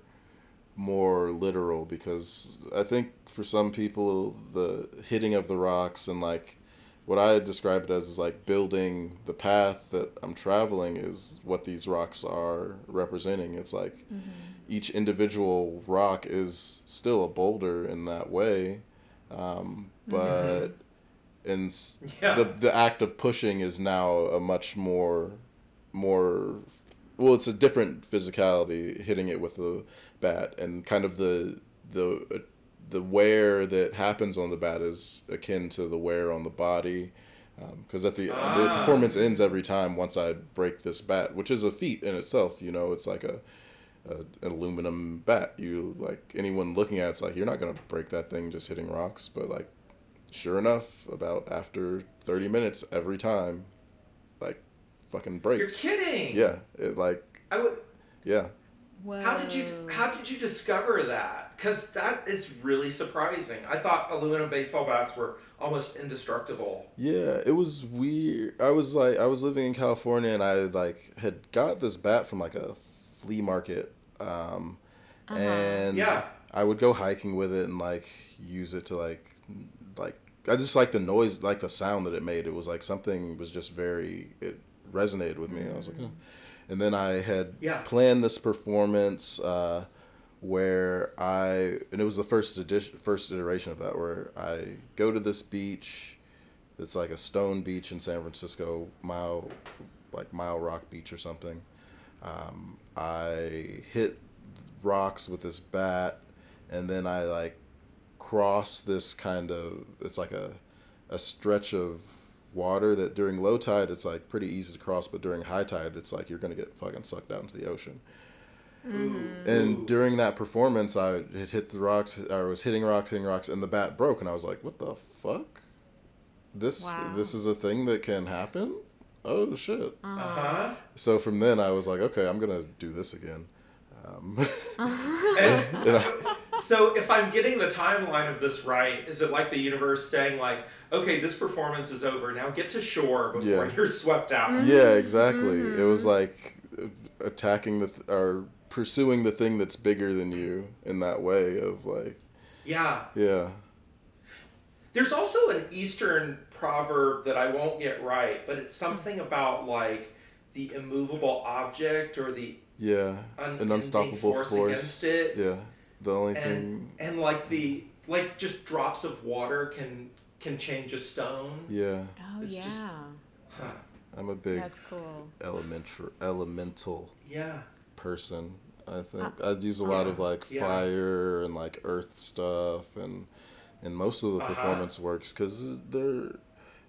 more literal because I think for some people the hitting of the rocks and like what I describe it as is like building the path that I'm traveling is what these rocks are representing. It's like each individual rock is still a boulder in that way, um, but in s Yeah. the the act of pushing is now a much more more well it's a different physicality hitting it with a bat and kind of the the the wear that happens on the bat is akin to the wear on the body because at the the Ah. performance ends every time once I break this bat which is a feat in itself you know it's like a, a an aluminum bat you like anyone looking at it's like you're not gonna break that thing just hitting rocks but like sure enough about after 30 minutes every time like fucking breaks. You're kidding. yeah it like I would. yeah Whoa. How did you How did you discover that? Because that is really surprising. I thought aluminum baseball bats were almost indestructible. Yeah, it was weird. I was like, I was living in California, and I like had got this bat from like a flea market, um, and Yeah. I would go hiking with it and like use it to like, like I just like the noise, like the sound that it made. It was like something was just very it resonated with me. I was like, oh. and then I had Yeah. planned this performance. Uh, where I and it was the first edition, first iteration of that where I go to this beach. It's like a stone beach in San Francisco, mile, like Mile Rock Beach or something. Um, I hit rocks with this bat, and then I like cross this kind of it's like a a stretch of water that during low tide it's like pretty easy to cross, but during high tide it's like you're gonna get fucking sucked out into the ocean. And during that performance, I had hit the rocks. I was hitting rocks, hitting rocks, and the bat broke. And I was like, "What the fuck? This Wow. this is a thing that can happen? Oh shit!" Uh huh. So from then, I was like, "Okay, I'm gonna do this again." Um, And, and I- so if I'm getting the timeline of this right, is it like the universe saying like, okay, this performance is over. Now get to shore before Yeah. you're swept out. yeah, exactly. It was like uh, attacking the th- or pursuing the thing that's bigger than you in that way of like, Yeah. yeah, There's also an Eastern proverb that I won't get right, but it's something about like the immovable object or the yeah, Un- an unstoppable being forced force. against it. Yeah, the only and thing. and like the like just drops of water can can change a stone. Yeah, Oh It's yeah, just- Huh. I'm a big that's cool. elemental elemental Yeah. person. I think I'd use a lot of like Yeah. fire and like earth stuff and and most of the Uh-huh. performance works because they're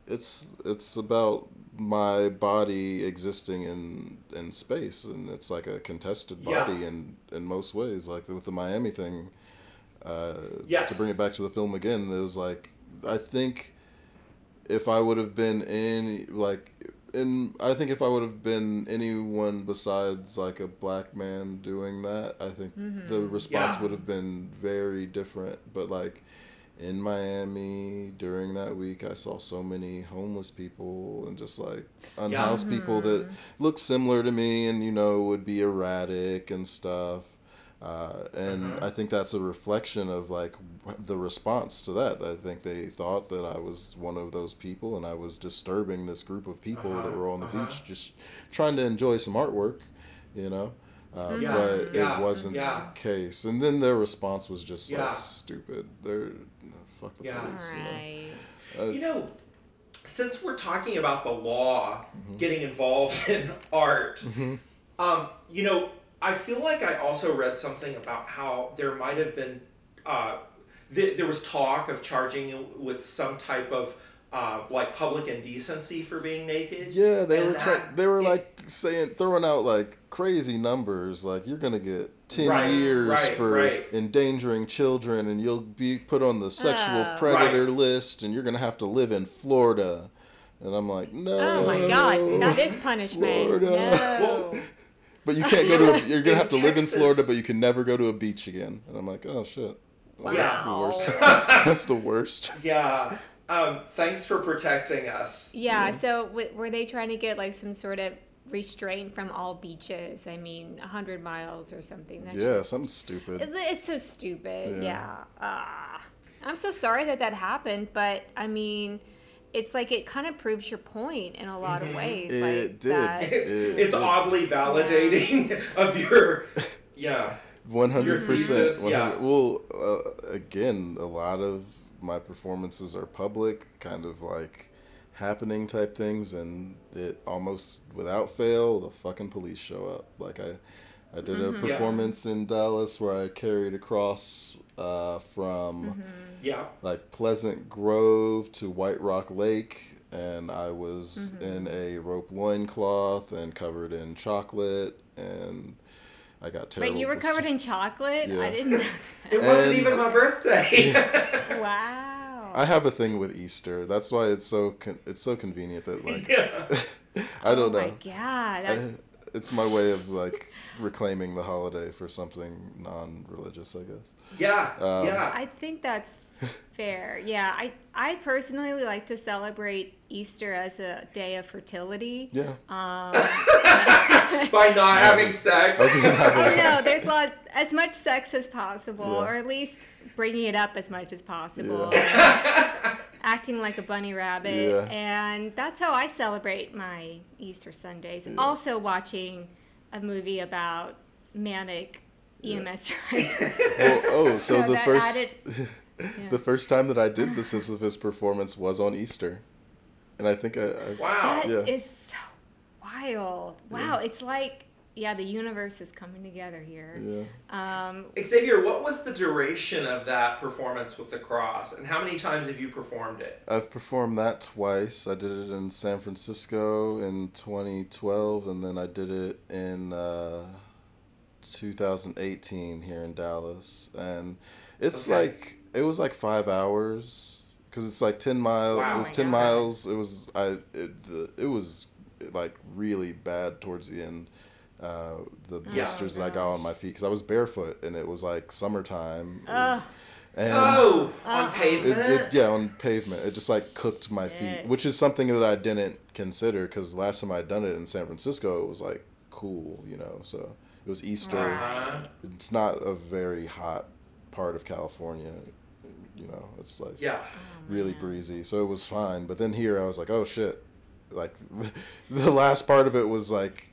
it's it's about my body existing in in space and it's like a contested Yeah. body in in most ways like with the Miami thing uh Yes. to bring it back to the film again it was like I think if I would have been in like in I think if I would have been anyone besides like a black man doing that, I think mm-hmm. the response Yeah. would have been very different. But like in Miami during that week, I saw so many homeless people and just like unhoused people that mm-hmm. looked similar to me and you know would be erratic and stuff. Uh, and Uh-huh. I think that's a reflection of like the response to that. I think they thought that I was one of those people and I was disturbing this group of people that Uh-huh, were on the uh-huh. beach just trying to enjoy some artwork, you know. Uh, Yeah, but yeah, it wasn't yeah. the case. And then their response was just Yeah. like stupid. They're fuck the Yeah. police. You know? You know, since we're talking about the law Mm-hmm. getting involved in art, um, you know, I feel like I also read something about how there might have been, uh, th- there was talk of charging you with some type of uh, like public indecency for being naked. Yeah, they And were try- that- they were it- like saying throwing out like crazy numbers like you're gonna get 10 Right, years right, for right. endangering children and you'll be put on the sexual Oh. predator list and you're gonna have to live in Florida. And I'm like, no. Oh my God, that is punishment. Florida. No. But you can't go to a, you're gonna have to live in Florida but you can never go to a beach again. And I'm like, oh shit. That's the worst. That's the worst. Yeah. Um, thanks for protecting us. Yeah. So w- were they trying to get like some sort of restraint from all beaches. I mean, 100 miles or something. That's yeah, just- something stupid. it- It's so stupid. Yeah. Yeah. Ah. I'm so sorry that that happened, but I mean, it's like it kind of proves your point in a lot of ways. It like did. That, It's, It- it's it- oddly validating of your, yeah. One hundred percent. thesis, yeah. Well, uh, again, a lot of my performances are public, kind of like happening type things, and it almost without fail, the fucking police show up. Like I, I did a Mm-hmm. Yeah. performance in Dallas where I carried a cross uh, from Mm-hmm. Yeah. like Pleasant Grove to White Rock Lake, and I was Mm-hmm. in a rope loincloth and covered in chocolate, and I got terrible. Wait, you were covered in chocolate? Yeah. I didn't know. It wasn't And- even my birthday. wow. I have a thing with Easter. That's why it's so con- it's so convenient that like yeah. I don't oh know. my god. That's, It's my way of like reclaiming the holiday for something non-religious, I guess. Yeah. Um, yeah. I think that's fair. Yeah, I I personally like to celebrate Easter as a day of fertility. Yeah. Um, By not having sex. I was gonna have oh no, there's a lot as much sex as possible, Yeah. or at least bringing it up as much as possible. Acting like a bunny rabbit, Yeah. and that's how I celebrate my Easter Sundays. Also, watching a movie about manic EMS drivers. Well, oh, oh so, the first added- the first time that I did the Sisyphus performance was on Easter, and I think I, I wow. That is Yeah. so wild. Wow, it's like yeah, the universe is coming together here. yeah. Um, Xavier, what was the duration of that performance with the cross, and how many times have you performed it? I've performed that twice. I did it in San Francisco in 2012, and then I did it in uh, 2018 here in Dallas. And it's Okay. like it was like five hours because it's like 10 miles. Wow. It was Oh 10 miles. It was I. It, the, it was like really bad towards the end. Uh, the Yeah. blisters that I got on my feet because I was barefoot and it was like summertime. It was- and oh, on Uh-uh. it, pavement. it, yeah, on pavement. It just like cooked my feet, which is something that I didn't consider because last time I'd done it in San Francisco, it was like cool, you know. So it was Easter. Uh-huh. It's not a very hot part of California, you know. It's like Yeah. really breezy, so it was fine. But then here, I was like, oh shit! Like the last part of it was like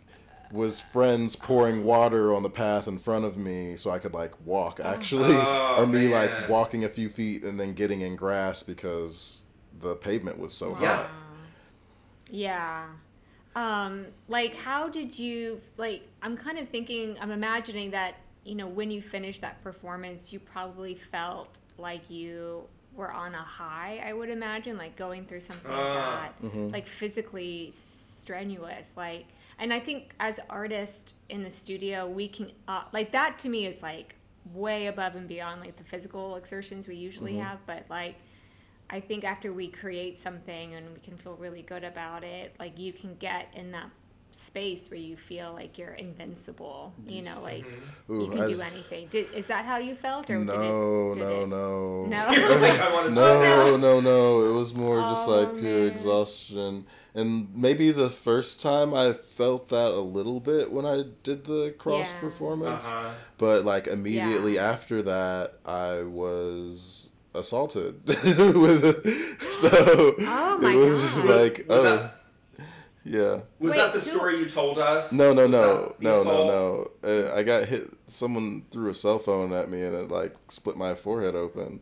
was friends pouring water on the path in front of me so I could like walk actually Oh, or me man. like walking a few feet and then getting in grass because the pavement was so Yeah. hot. Yeah. Um, like, how did you, like, I'm kind of thinking, I'm imagining that, you know, when you finished that performance, you probably felt like you were on a high, I would imagine, like going through something Ah. that, like, physically strenuous. Like, and I think as artists in the studio, we can, uh, like, that to me is like way above and beyond, like, the physical exertions we usually have, but, like, I think after we create something and we can feel really good about it, like you can get in that space where you feel like you're invincible. You know, like Mm-hmm. you can I- do anything. Did, is that how you felt, or No, did it? Did no, it, no. No? You're like, I want to No, no, no. It was more just Oh, like pure man. exhaustion. And maybe the first time I felt that a little bit when I did the cross Yeah. performance. Uh-huh. But like immediately Yeah. after that, I was assaulted with so Oh my it was just like Was oh that- yeah Was Wait, that the who- story you told us? no no Was no no no no uh, I got hit someone threw a cell phone at me and it like split my forehead open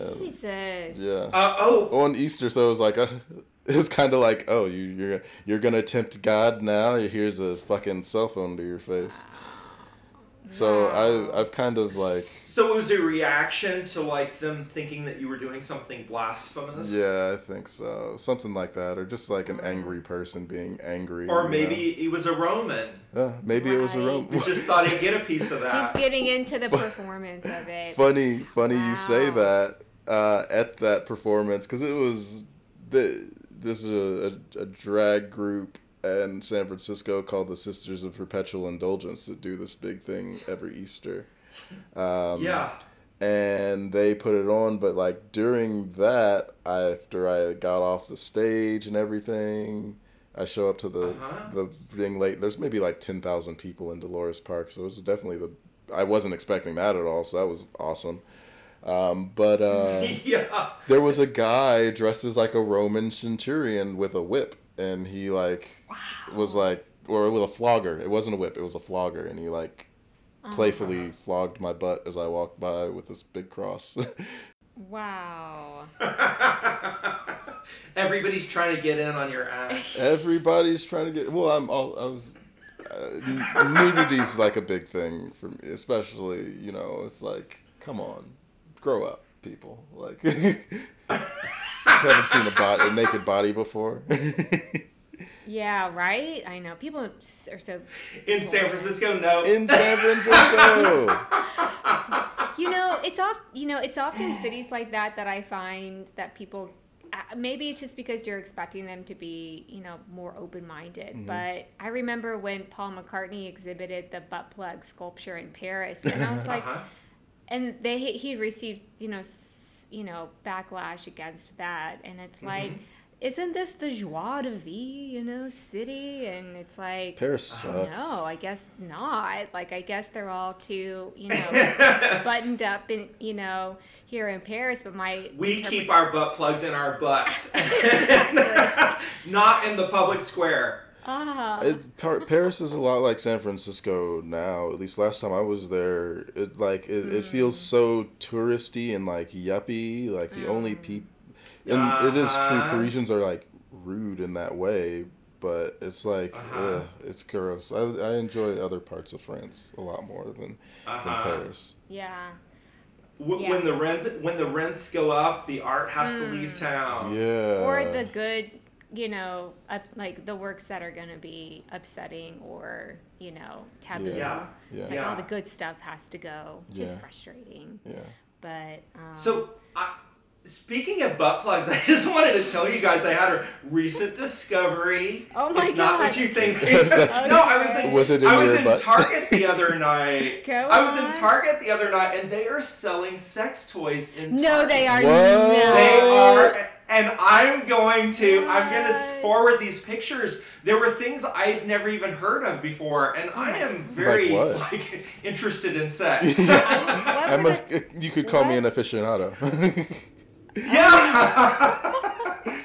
And- Jesus. yeah Uh, oh, on Easter, so it was like uh, it was kind of like, oh, you you're you're gonna tempt God now. Here's a fucking cell phone to your face. So Wow. I I've kind of like so it was a reaction to like them thinking that you were doing something blasphemous. yeah, I think so, something like that, or just like an angry person being angry. Or you maybe he was a Roman yeah, maybe it was a Roman. Rome. who just thought he'd get a piece of that. He's getting into the performance of it. funny, funny you say that uh, at that performance because it was the this is a, a, a drag group in San Francisco called the Sisters of Perpetual Indulgence that do this big thing every Easter. Um, yeah. and they put it on, but like during that, after I got off the stage and everything, I show up to the Uh-huh. the thing late. There's maybe like ten thousand people in Dolores Park, so it was definitely the. I wasn't expecting that at all, so that was awesome. Um, but uh, yeah. there was a guy dressed as like a Roman centurion with a whip, and he like was like, or with a flogger. It wasn't a whip; it was a flogger, and he like playfully flogged my butt as I walked by with this big cross. Wow. Everybody's trying to get in on your ass. Everybody's trying to get. Well, I'm all. I was. Uh, nudity's like a big thing for me, especially you know. It's like, come on, grow up, people. Like, haven't seen a body, a naked body before. Yeah, right? I know. People are so. In San Francisco, no. In San Francisco. You know, it's off. You know, it's often cities like that that I find that people. uh, Maybe it's just because you're expecting them to be, you know, more open-minded. Mm-hmm. But I remember when Paul McCarthy exhibited the butt plug sculpture in Paris, and I was like, Uh-huh. and they he received, you know, s- you know, backlash against that, and it's mm-hmm. like, isn't this the joie de vie, you know, city? And it's like, Paris oh, sucks. no, I guess not. Like, I guess they're all too, you know, buttoned up in, you know, here in Paris. But my We keep our butt plugs in our butts, not in the public square. Ah, It, Par- Paris is a lot like San Francisco now. At least last time I was there, it like it, it feels Mm. so touristy and like yuppie. Like the only Mm. people, and it is true. Uh-huh. Parisians are like rude in that way, but it's like Uh-huh. ugh, it's gross. I, I enjoy other parts of France a lot more than, Uh-huh. than Paris. yeah, W- Yeah. When the rents when the rents go up, the art has to leave town. Yeah. or the good, you know, up, like the works that are going to be upsetting or you know taboo. Yeah. Yeah. It's like Yeah. all the good stuff has to go. Just Yeah. frustrating. Yeah. But um, So, I, speaking of butt plugs, I just wanted to tell you guys I had a recent discovery. Oh my it's not what you think. No, I was in, Was it in I was in butt? Target the other night. Go I was in. Target the other night, and they are selling sex toys in. Target. No, Target. they are What? not. They are, and I'm going to. I'm going to forward these pictures. There were things I'd never even heard of before, and oh I am very Like like interested in sex. What I'm a, you could call me an aficionado. Yeah.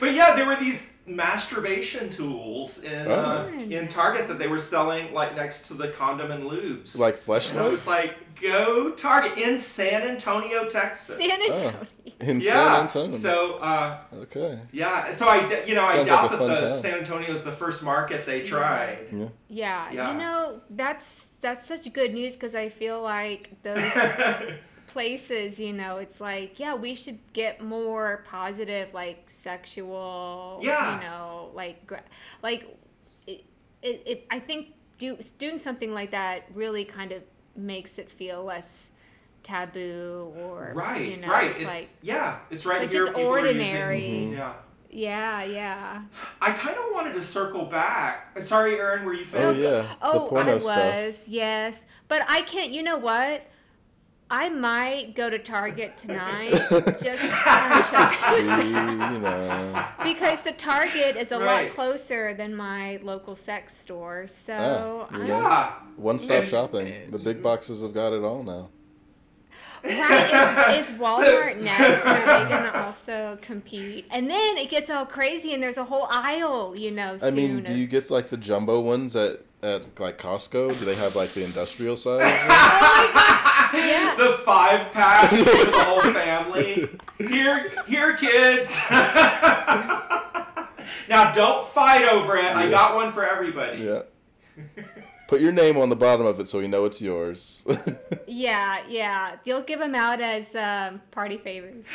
but yeah, there were these masturbation tools in uh, Oh. in Target that they were selling like next to the condom and lubes. like flesh and I was fleshlights like, go Target in San Antonio, Texas. San Oh. Antonio? in yeah. San Antonio. So uh, okay. yeah, so I d- you know I doubt like that the town. San Antonio is the first market they tried. Yeah. Yeah, Yeah. you know that's that's such good news because I feel like those places, you know, it's like yeah, we should get more positive like sexual, Yeah. you know, like like it, it, it I think do doing something like that really kind of makes it feel less taboo or right, you know, right. it's It's, like yeah, it's right like here. just people are using- ordinary. Mm-hmm. yeah. yeah, yeah. I kind of wanted to circle back. Sorry, Aaron, were you Oh finished? yeah. the Oh, porno I stuff. was, yes. But I can't, you know what? I might go to Target tonight just See, you know. because the Target is a Right. lot closer than my local sex store. So Ah, you I'm, know. Yeah. One-stop shopping. The big boxes have got it all now. right, is, is Walmart next? Are they gonna also compete? And then it gets all crazy, and there's a whole aisle, you know. I mean, do of- you get like the jumbo ones at at like Costco? Do they have like the industrial size? Yeah. the five pack for the whole family. Here, here, kids. now, don't fight over it. I got one for everybody. yeah. Put your name on the bottom of it so we know it's yours. Yeah, yeah. You'll give them out as um, party favors.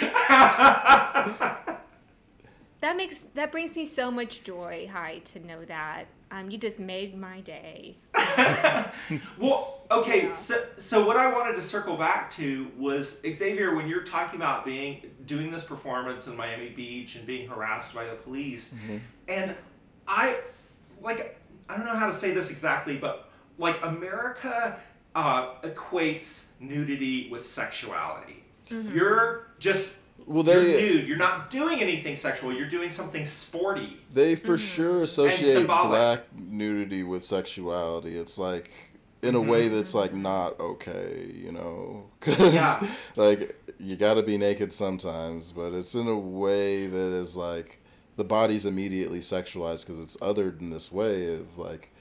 That makes that brings me so much joy, Hi, to know that. Um, you just made my day. well, okay. So, so what I wanted to circle back to was Xavier. When you're talking about being doing this performance in Miami Beach and being harassed by the police, and I like I don't know how to say this exactly, but like America uh, equates nudity with sexuality. You're just Well, they, you're nude. You're not doing anything sexual. You're doing something sporty. they for sure associate black nudity with sexuality. It's like in a way that's like not okay, you know, because Yeah. like you got to be naked sometimes, but it's in a way that is like the body's immediately sexualized because it's othered in this way of like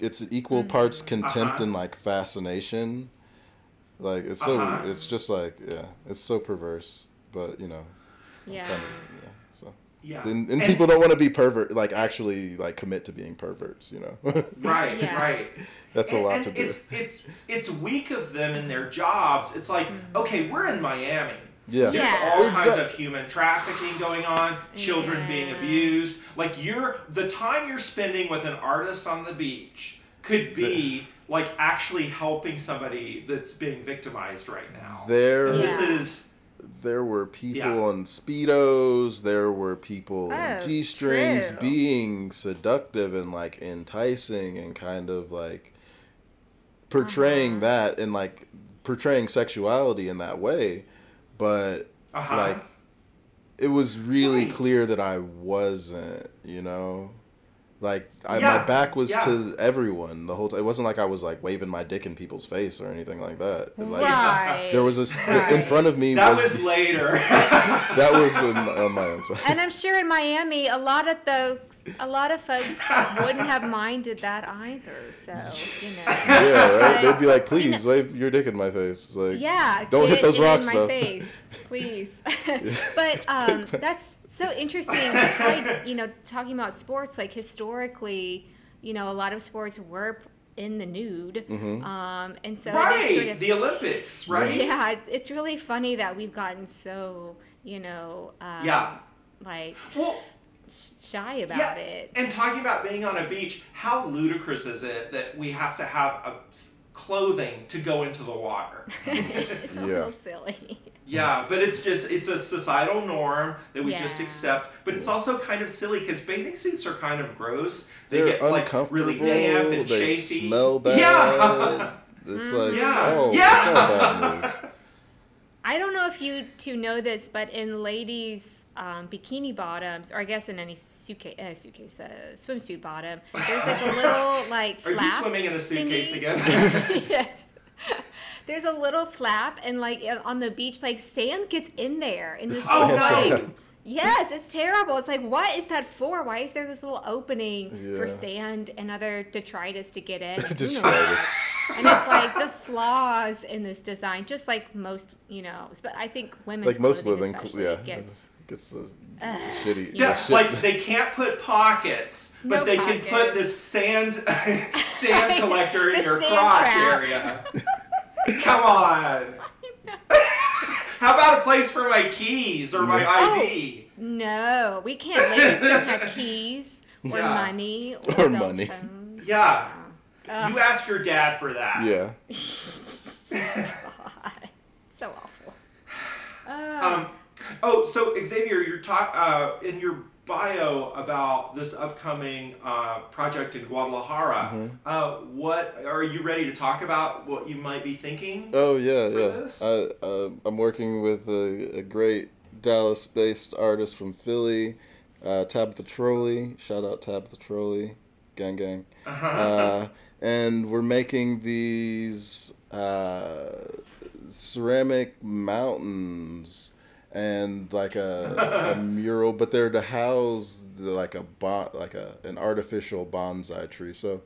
it's equal parts contempt Uh-huh. and like fascination. Like it's so Uh-huh. it's just like yeah, it's so perverse, but you know, Yeah. kind of yeah. So Yeah. and, and people don't want to be pervert, like actually like commit to being perverts, you know. Right, Yeah. right. That's a lot and to do. It's it's it's weak of them in their jobs. It's like, mm. okay, we're in Miami. Yeah. There's Yeah. all kinds of human trafficking going on, children being abused. Like you're the time you're spending with an artist on the beach could be like actually helping somebody that's being victimized right now. There, And this Yeah. is there were people Yeah. on speedos. There were people Oh, in g strings true. being seductive and like enticing and kind of like portraying Uh-huh. that and like portraying sexuality in that way, but uh-huh. like it was really Right. clear that I wasn't, you know. Like I, Yeah, my back was yeah. to everyone the whole time. It wasn't like I was like waving my dick in people's face or anything like that. Like right. there was a s- in front of me that was, was later. that was in, on my own time. and I'm sure in Miami, a lot of folks, a lot of folks wouldn't have minded that either. So you know. yeah, right. They'd be like, I mean, "Please wave your dick in my face." Like, Yeah, don't hit those rocks in my though. face, please. but um, that's so interesting. Like you know, talking about sports, like historically, you know, a lot of sports were in the nude, Mm-hmm. um, and so right. sort of the Olympics, right? yeah, it's really funny that we've gotten so you know, um, Yeah. like Well, shy about yeah. it. And talking about being on a beach, how ludicrous is it that we have to have a clothing to go into the water? it's a Yeah. little silly. Yeah, but it's just it's a societal norm that we just accept. But it's also kind of silly because bathing suits are kind of gross. They They're get like really damp and they chafy. smell bad. Yeah. It's like, Yeah. oh, Yeah. it's bad news. I don't know if you two know this, but in ladies' um, bikini bottoms, or I guess in any suitcase, uh, suitcase, uh, swimsuit bottom, there's like a little like Are you swimming in a suitcase thingy. again? yes. There's a little flap, and like uh, on the beach, like sand gets in there in this Oh, no. Yes, it's terrible. It's like, what is that for? Why is there this little opening for sand and other detritus to get in? Who? Detritus. and it's like the flaws in this design, just like most, you know. But I think women's Like most clothing women, yeah, gets gets uh, shitty. Yeah, shit- like they can't put pockets, but No they can put this sand sand collector in your sand crotch trap. area. Come on. How about a place for my keys or my Oh. ID? no, we can't. Ladies don't have keys or Yeah. money or, Or cell money. phones, Yeah. so. Ugh, You ask your dad for that. yeah. God. so awful. Uh, Um, oh, so Xavier, you're talk uh, in your bio about this upcoming uh, project in Guadalajara. Mm-hmm. Uh, what are you ready to talk about? What you might be thinking? Oh yeah, for yeah. this? I uh, I'm working with a, a great Dallas-based artist from Philly, uh, Tabitha Trolley. Shout out Tabitha Trolley, gang gang. Uh-huh. Uh, and we're making these uh, ceramic mountains and like a, a mural, but they're to house the, like a bon- like a an artificial bonsai tree. So,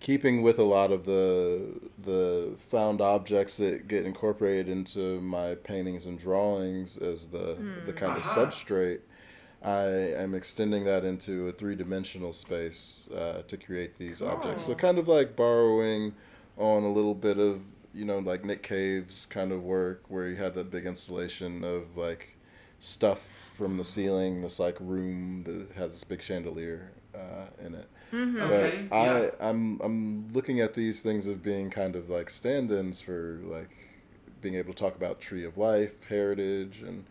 keeping with a lot of the the found objects that get incorporated into my paintings and drawings as the the kind of Uh-huh. substrate. I am extending that into a three dimensional space uh, to create these objects. So, kind of like borrowing on a little bit of, you know, like Nick Cave's kind of work where he had that big installation of like stuff from the ceiling, this like room that has this big chandelier uh, in it. Okay, But I, yeah. I'm I'm looking at these things of being kind of like stand-ins for like being able to talk about tree of life, heritage, and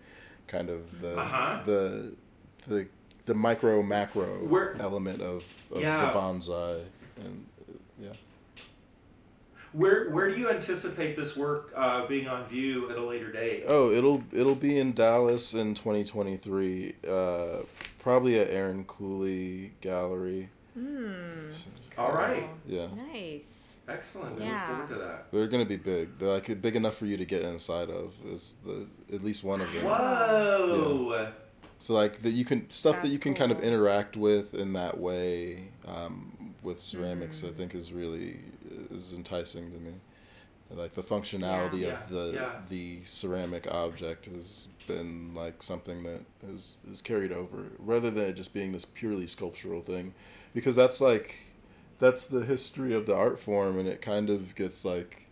kind of the Uh-huh. the the the micro macro Where- element of, of Yeah. the bonsai and uh, yeah Where where do you anticipate this work uh, being on view at a later date? Oh, it'll it'll be in Dallas in 2023. Uh, probably at Erin Cluley Gallery. Hmm. All right, Yeah, Nice. excellent. We Yeah. look forward to that. they're gonna be big. They're like big enough for you to get inside of. Is the at least one of them. Whoa! So like that you can stuff that you can kind of interact with in that way um, with ceramics. Mm. I think is really is enticing to me. Like the functionality Yeah. of the Yeah. the ceramic object has been like something that is is carried over rather than it just being this purely sculptural thing, because that's like that's the history of the art form, and it kind of gets like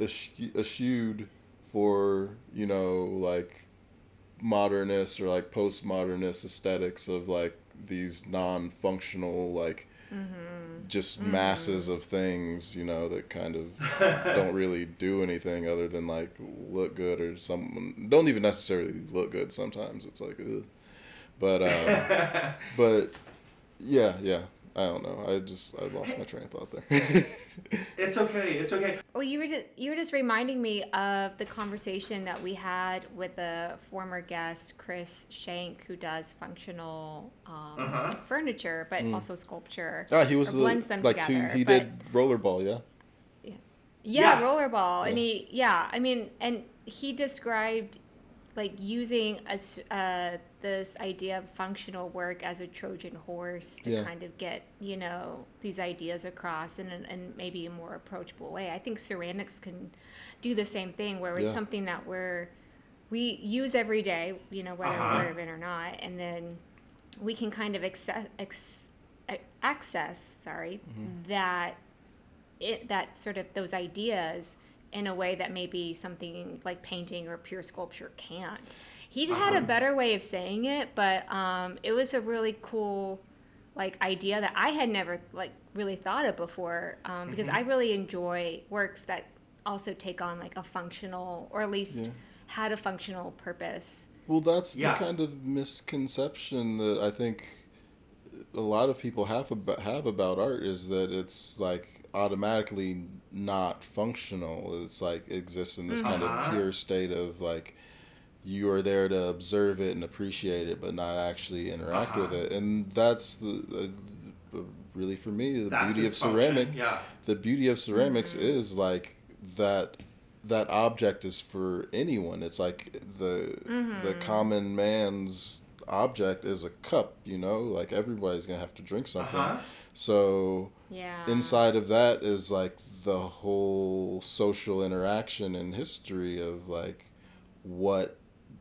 eschewed for you know like modernist or like postmodernist aesthetics of like these non-functional like just masses of things you know that kind of don't really do anything other than like look good or some don't even necessarily look good sometimes. It's like ugh. but um, but yeah yeah i don't know i just i lost my train of thought there It's okay. It's okay. Well, you were just you were just reminding me of the conversation that we had with a former guest, Chris Shank, who does functional um, Uh-huh. furniture, but also sculpture. ah he was the blends them like two he but- did rollerball yeah Yeah, Yeah. rollerball, and he yeah, I mean, and he described like using a s uh, this idea of functional work as a Trojan horse to Yeah. kind of get you know these ideas across in, an, in maybe a more approachable way. I think ceramics can do the same thing, where it's Yeah. something that we're we use every day, you know, whether Uh-huh. we're aware of it or not, and then we can kind of access, ex, access sorry, Mm-hmm. that it that sort of those ideas in a way that maybe something like painting or pure sculpture can't. He had Uh-huh. a better way of saying it, but um, it was a really cool like idea that I had never like really thought of before um, because Mm-hmm. I really enjoy works that also take on like a functional or at least Yeah. had a functional purpose. Well, that's Yeah. the kind of misconception that I think a lot of people have about have about art is that it's like automatically not functional. It's like it exists in this kind of Uh-huh. pure state of like you are there to observe it and appreciate it, but not actually interact with Uh-huh. it. And that's the uh, really for me the That's beauty of function, ceramic Yeah. the beauty of ceramics Mm-hmm. is like that that object is for anyone it's like the the Mm-hmm. common man's object is a cup you know like everybody's gonna have to drink something Uh-huh. so Yeah. inside of that is like the whole social interaction and history of like what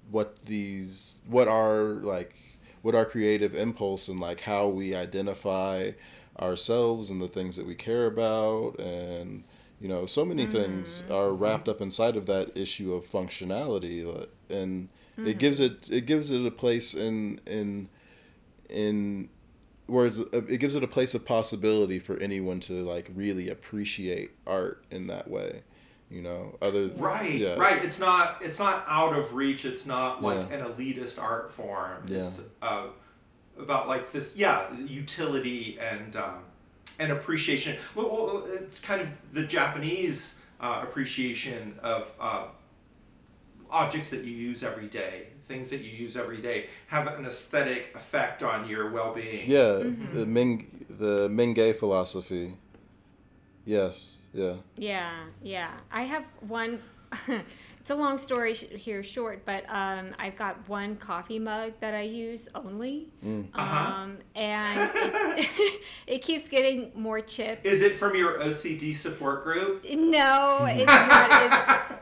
what these what our like what our creative impulse and like how we identify ourselves and the things that we care about and you know so many things mm-hmm. are mm-hmm. wrapped up inside of that issue of functionality and it mm-hmm. gives it it gives it a place in in in whereas it gives it a place of possibility for anyone to like really appreciate art in that way you know other Right, yeah. right. It's not it's not out of reach. It's not like Yeah. an elitist art form. Yeah. It's uh, about like this, yeah, utility and um, and appreciation. Well, well, it's kind of the Japanese uh, appreciation of uh, objects that you use every day, things that you use every day, have an aesthetic effect on your well-being. yeah the ming the mingei philosophy yes yeah Yeah, yeah. I have one. it's a long story here, short, but um, I've got one coffee mug that I use only, Uh-huh. um, and it, it keeps getting more chipped. Is it from your OCD support group? No, it's not.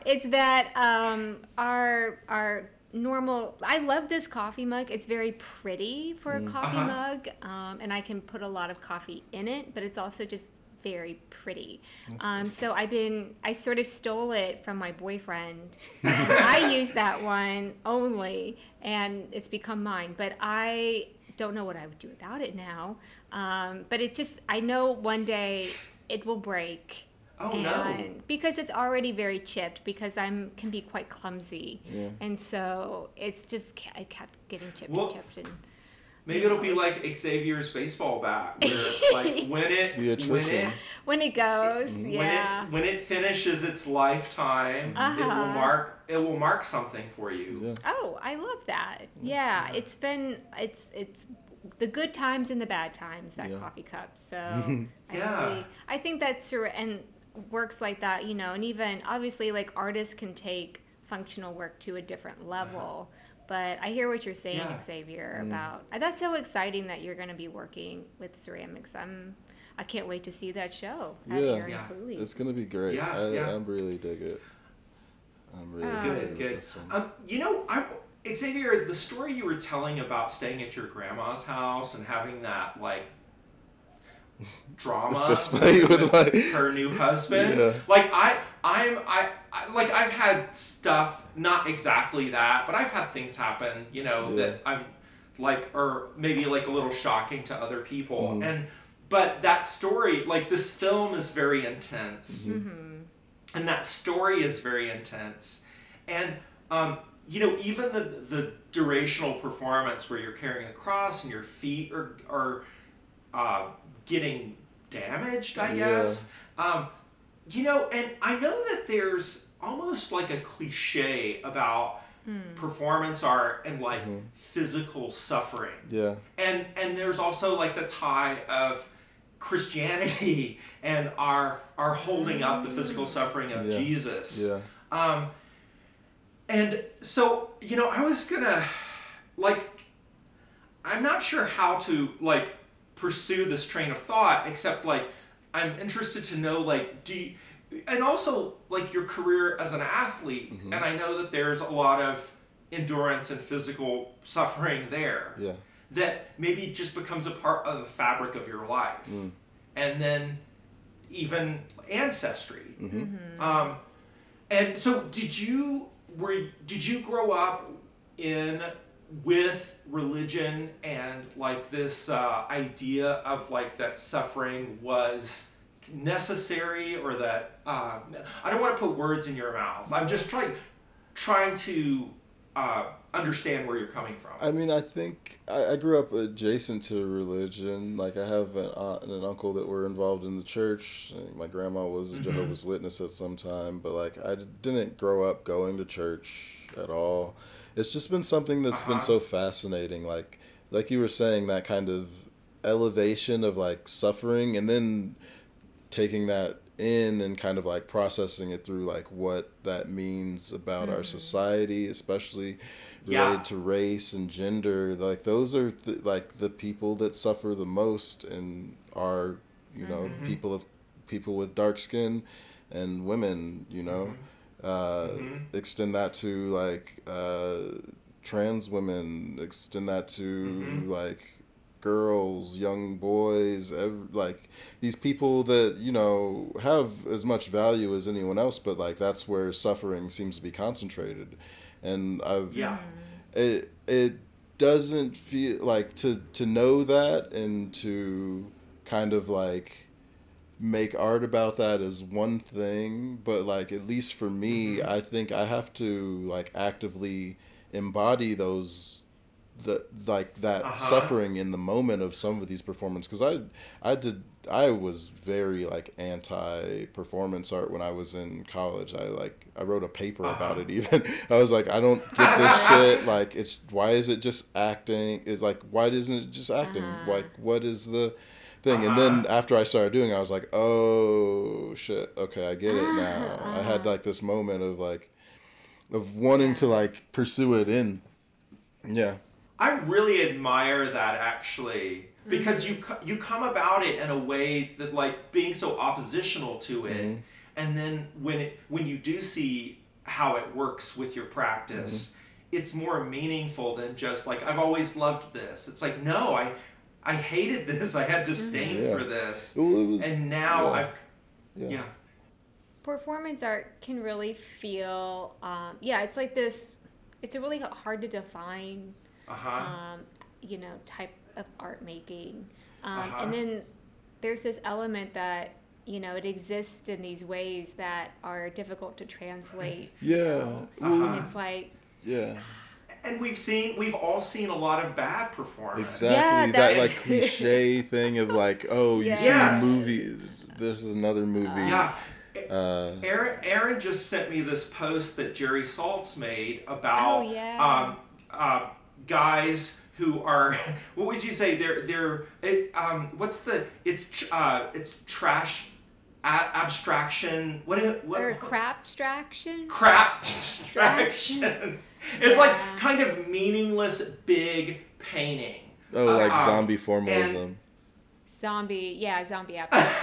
It's, it's that um, our our normal. I love this coffee mug. It's very pretty for a coffee Uh-huh. mug, um, and I can put a lot of coffee in it. But it's also just very pretty. Um, so I've been. I sort of stole it from my boyfriend. I use that one only, and it's become mine. But I don't know what I would do without it now. Um, but it just. I know one day it will break Oh no. because it's already very chipped because i'm can be quite clumsy Yeah. and so it's just i kept getting chipped Well, and chipped and Maybe it'll know, be like Xavier's baseball bat, where like when it when it when it goes, Mm-hmm. yeah. When it when it finishes its lifetime, it will Uh-huh. mark it will mark something for you. Yeah. Oh, I love that. Yeah, it's been it's it's the good times and the bad times that Yeah. coffee cup. So I Yeah. really, I think that's true and works like that, you know, and even obviously like artists can take functional work to a different level. But I hear what you're saying, Yeah. Xavier, about uh, that's so exciting that you're going to be working with ceramics. I'm, I can't wait to see that show at Yeah. Erin Yeah. It's gonna be great. Yeah, I, yeah. I'm really dig it. I'm really Um, Good, good. this one. Um, you know, I Xavier, the story you were telling about staying at your grandma's house and having that like drama Fist fight with my her new husband. Yeah. Like I, I'm, I, I, like I've had stuff, not exactly that, but I've had things happen, you know, Yeah. that I'm like, or maybe like a little shocking to other people, Mhm. and but that story, like this film, is very intense mm-hmm. and that story is very intense and um, you know even the the durational performance where you're carrying the cross and your feet are are uh, getting damaged i Yeah. guess um, you know and i know that there's almost like a cliche about performance art and like physical suffering Yeah. and and there's also like the tie of Christianity and our our holding up the physical suffering of Yeah. Jesus. Yeah. Um, and so you know, I was gonna like, I'm not sure how to like pursue this train of thought, except like I'm interested to know like do you, and also like your career as an athlete, Mm-hmm. and I know that there's a lot of endurance and physical suffering there. Yeah. that maybe just becomes a part of the fabric of your life. And then even ancestry. Um, and so did you were did you grow up in with religion and like this uh, idea of like that suffering was necessary or that uh, i don't want to put words in your mouth i'm just trying trying to uh, understand where you're coming from I mean, I think I, I grew up adjacent to religion. Like, I have an aunt and an uncle that were involved in the church. My grandma was a Jehovah's Witness at some time, but like, I didn't grow up going to church at all. It's just been something that's been Uh-huh. so fascinating. Like, like you were saying, that kind of elevation of like suffering, and then taking that in and kind of like processing it through like what that means about our mm-hmm. society, especially related Yeah. to race and gender. Like those are th- like the people that suffer the most and are you know mm-hmm. people of people with dark skin and women. You know, mm-hmm. Uh, extend that to like uh, trans women. Extend that to like girls, young boys, ev- like these people that you know have as much value as anyone else, but like that's where suffering seems to be concentrated, and I've yeah. It it doesn't feel like to to know that and to kind of like make art about that is one thing but like at least for me i think i have to like actively embody those the like that Uh-huh. suffering in the moment of some of these performances because i i did i was very like anti performance art when i was in college i like i wrote a paper about Uh-huh. it even i was like i don't get this shit like it's why is it just acting it's like why isn't it just acting Uh-huh. like what is the thing. And then uh-huh. after i started doing it i was like oh shit. Okay i get it now. Uh-huh, I had uh-huh. like this moment of like of wanting to like pursue it in. Yeah. I really admire that actually mm-hmm. because you co- you come about it in a way that like being so oppositional to it, mm-hmm. and then when it when you do see how it works with your practice, mm-hmm. it's more meaningful than just like I've always loved this. It's like no, I I hated this. I had disdain Yeah. for this, Well, it was- and now yeah. I've Yeah. yeah. performance art can really feel um, yeah it's like this it's a really hard to define Uh huh. um, you know type of art making um, Uh-huh. and then there's this element that you know it exists in these ways that are difficult to translate yeah and it's like yeah and we've seen we've all seen a lot of bad performance. Exactly Yeah, that, that- like cliche thing of like, oh, you see Yes. movies. There's another movie. Yeah. Uh, Erin, Erin just sent me this post that Jerry Saltz made about Oh, yeah. um, uh, guys who are what would you say they're they're it, um, what's the it's uh, it's trash a- abstraction what it- what Or crap abstraction. crap abstraction it's Yeah. like kind of meaningless big painting oh, like Um, zombie formalism. Zombie, yeah, zombie abstraction.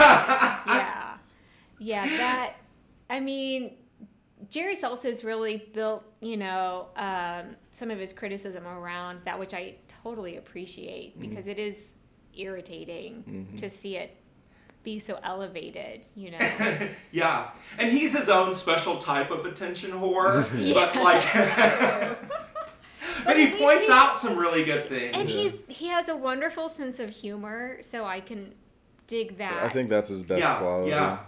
yeah, yeah. That, I mean, Jerry Saltz has really built, you know, um, some of his criticism around that, which I totally appreciate because it is irritating to see it be so elevated, you know. yeah and he's his own special type of attention whore Yeah, but like that's true. but he points he's- out some really good things and he's he has a wonderful sense of humor, so I can dig that. I think that's his best yeah quality. yeah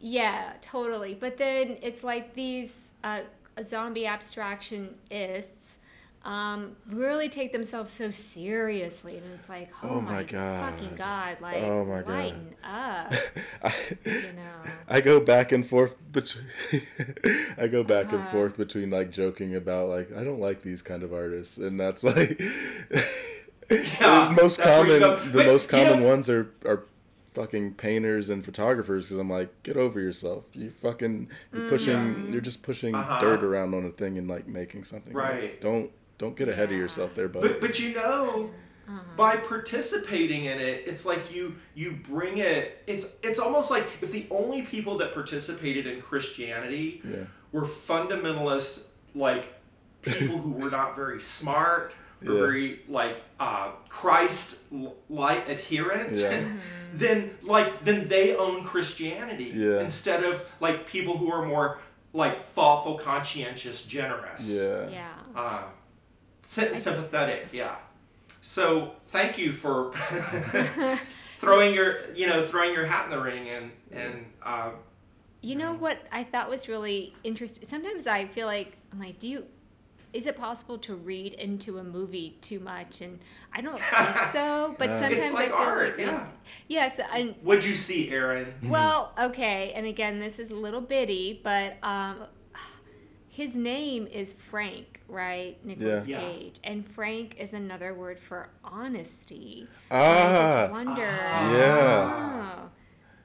Yeah, totally. But then it's like these uh, zombie abstractionists um, really take themselves so seriously, and it's like, oh, Oh my God. fucking god, like, Oh my God. lighten up, I, you know? I go back and forth between I go back and Uh-huh. forth between like joking about like I don't like these kind of artists and that's like Yeah, the most that's where you common the But, most you common know- ones are are fucking painters and photographers because I'm like get over yourself you fucking you're pushing you're just pushing Uh-huh. dirt around on a thing and like making something Like, Right. don't don't get ahead of yourself there bud But but you know, Uh-huh. by participating in it, it's like you you bring it. It's it's almost like if the only people that participated in Christianity Yeah. were fundamentalist, like people who were not very smart, or Yeah. very like uh, Christ light adherent. Yeah. then like then they own Christianity Yeah. instead of like people who are more like thoughtful, conscientious, generous yeah Yeah. uh, sy- sympathetic. Yeah. So thank you for throwing your you know throwing your hat in the ring and and uh, You know what I thought was really interesting? Sometimes I feel like I'm like, do you? Is it possible to read into a movie too much? And I don't think so. But Yeah. sometimes It's like I feel art, like I- yeah. yes, and what'd you see, Erin? well, okay, and again, this is a little bitty, but um, his name is Frank, right? Nicholas Yeah. Cage, and Frank is another word for honesty. ah And I just wonder. Yeah. Oh.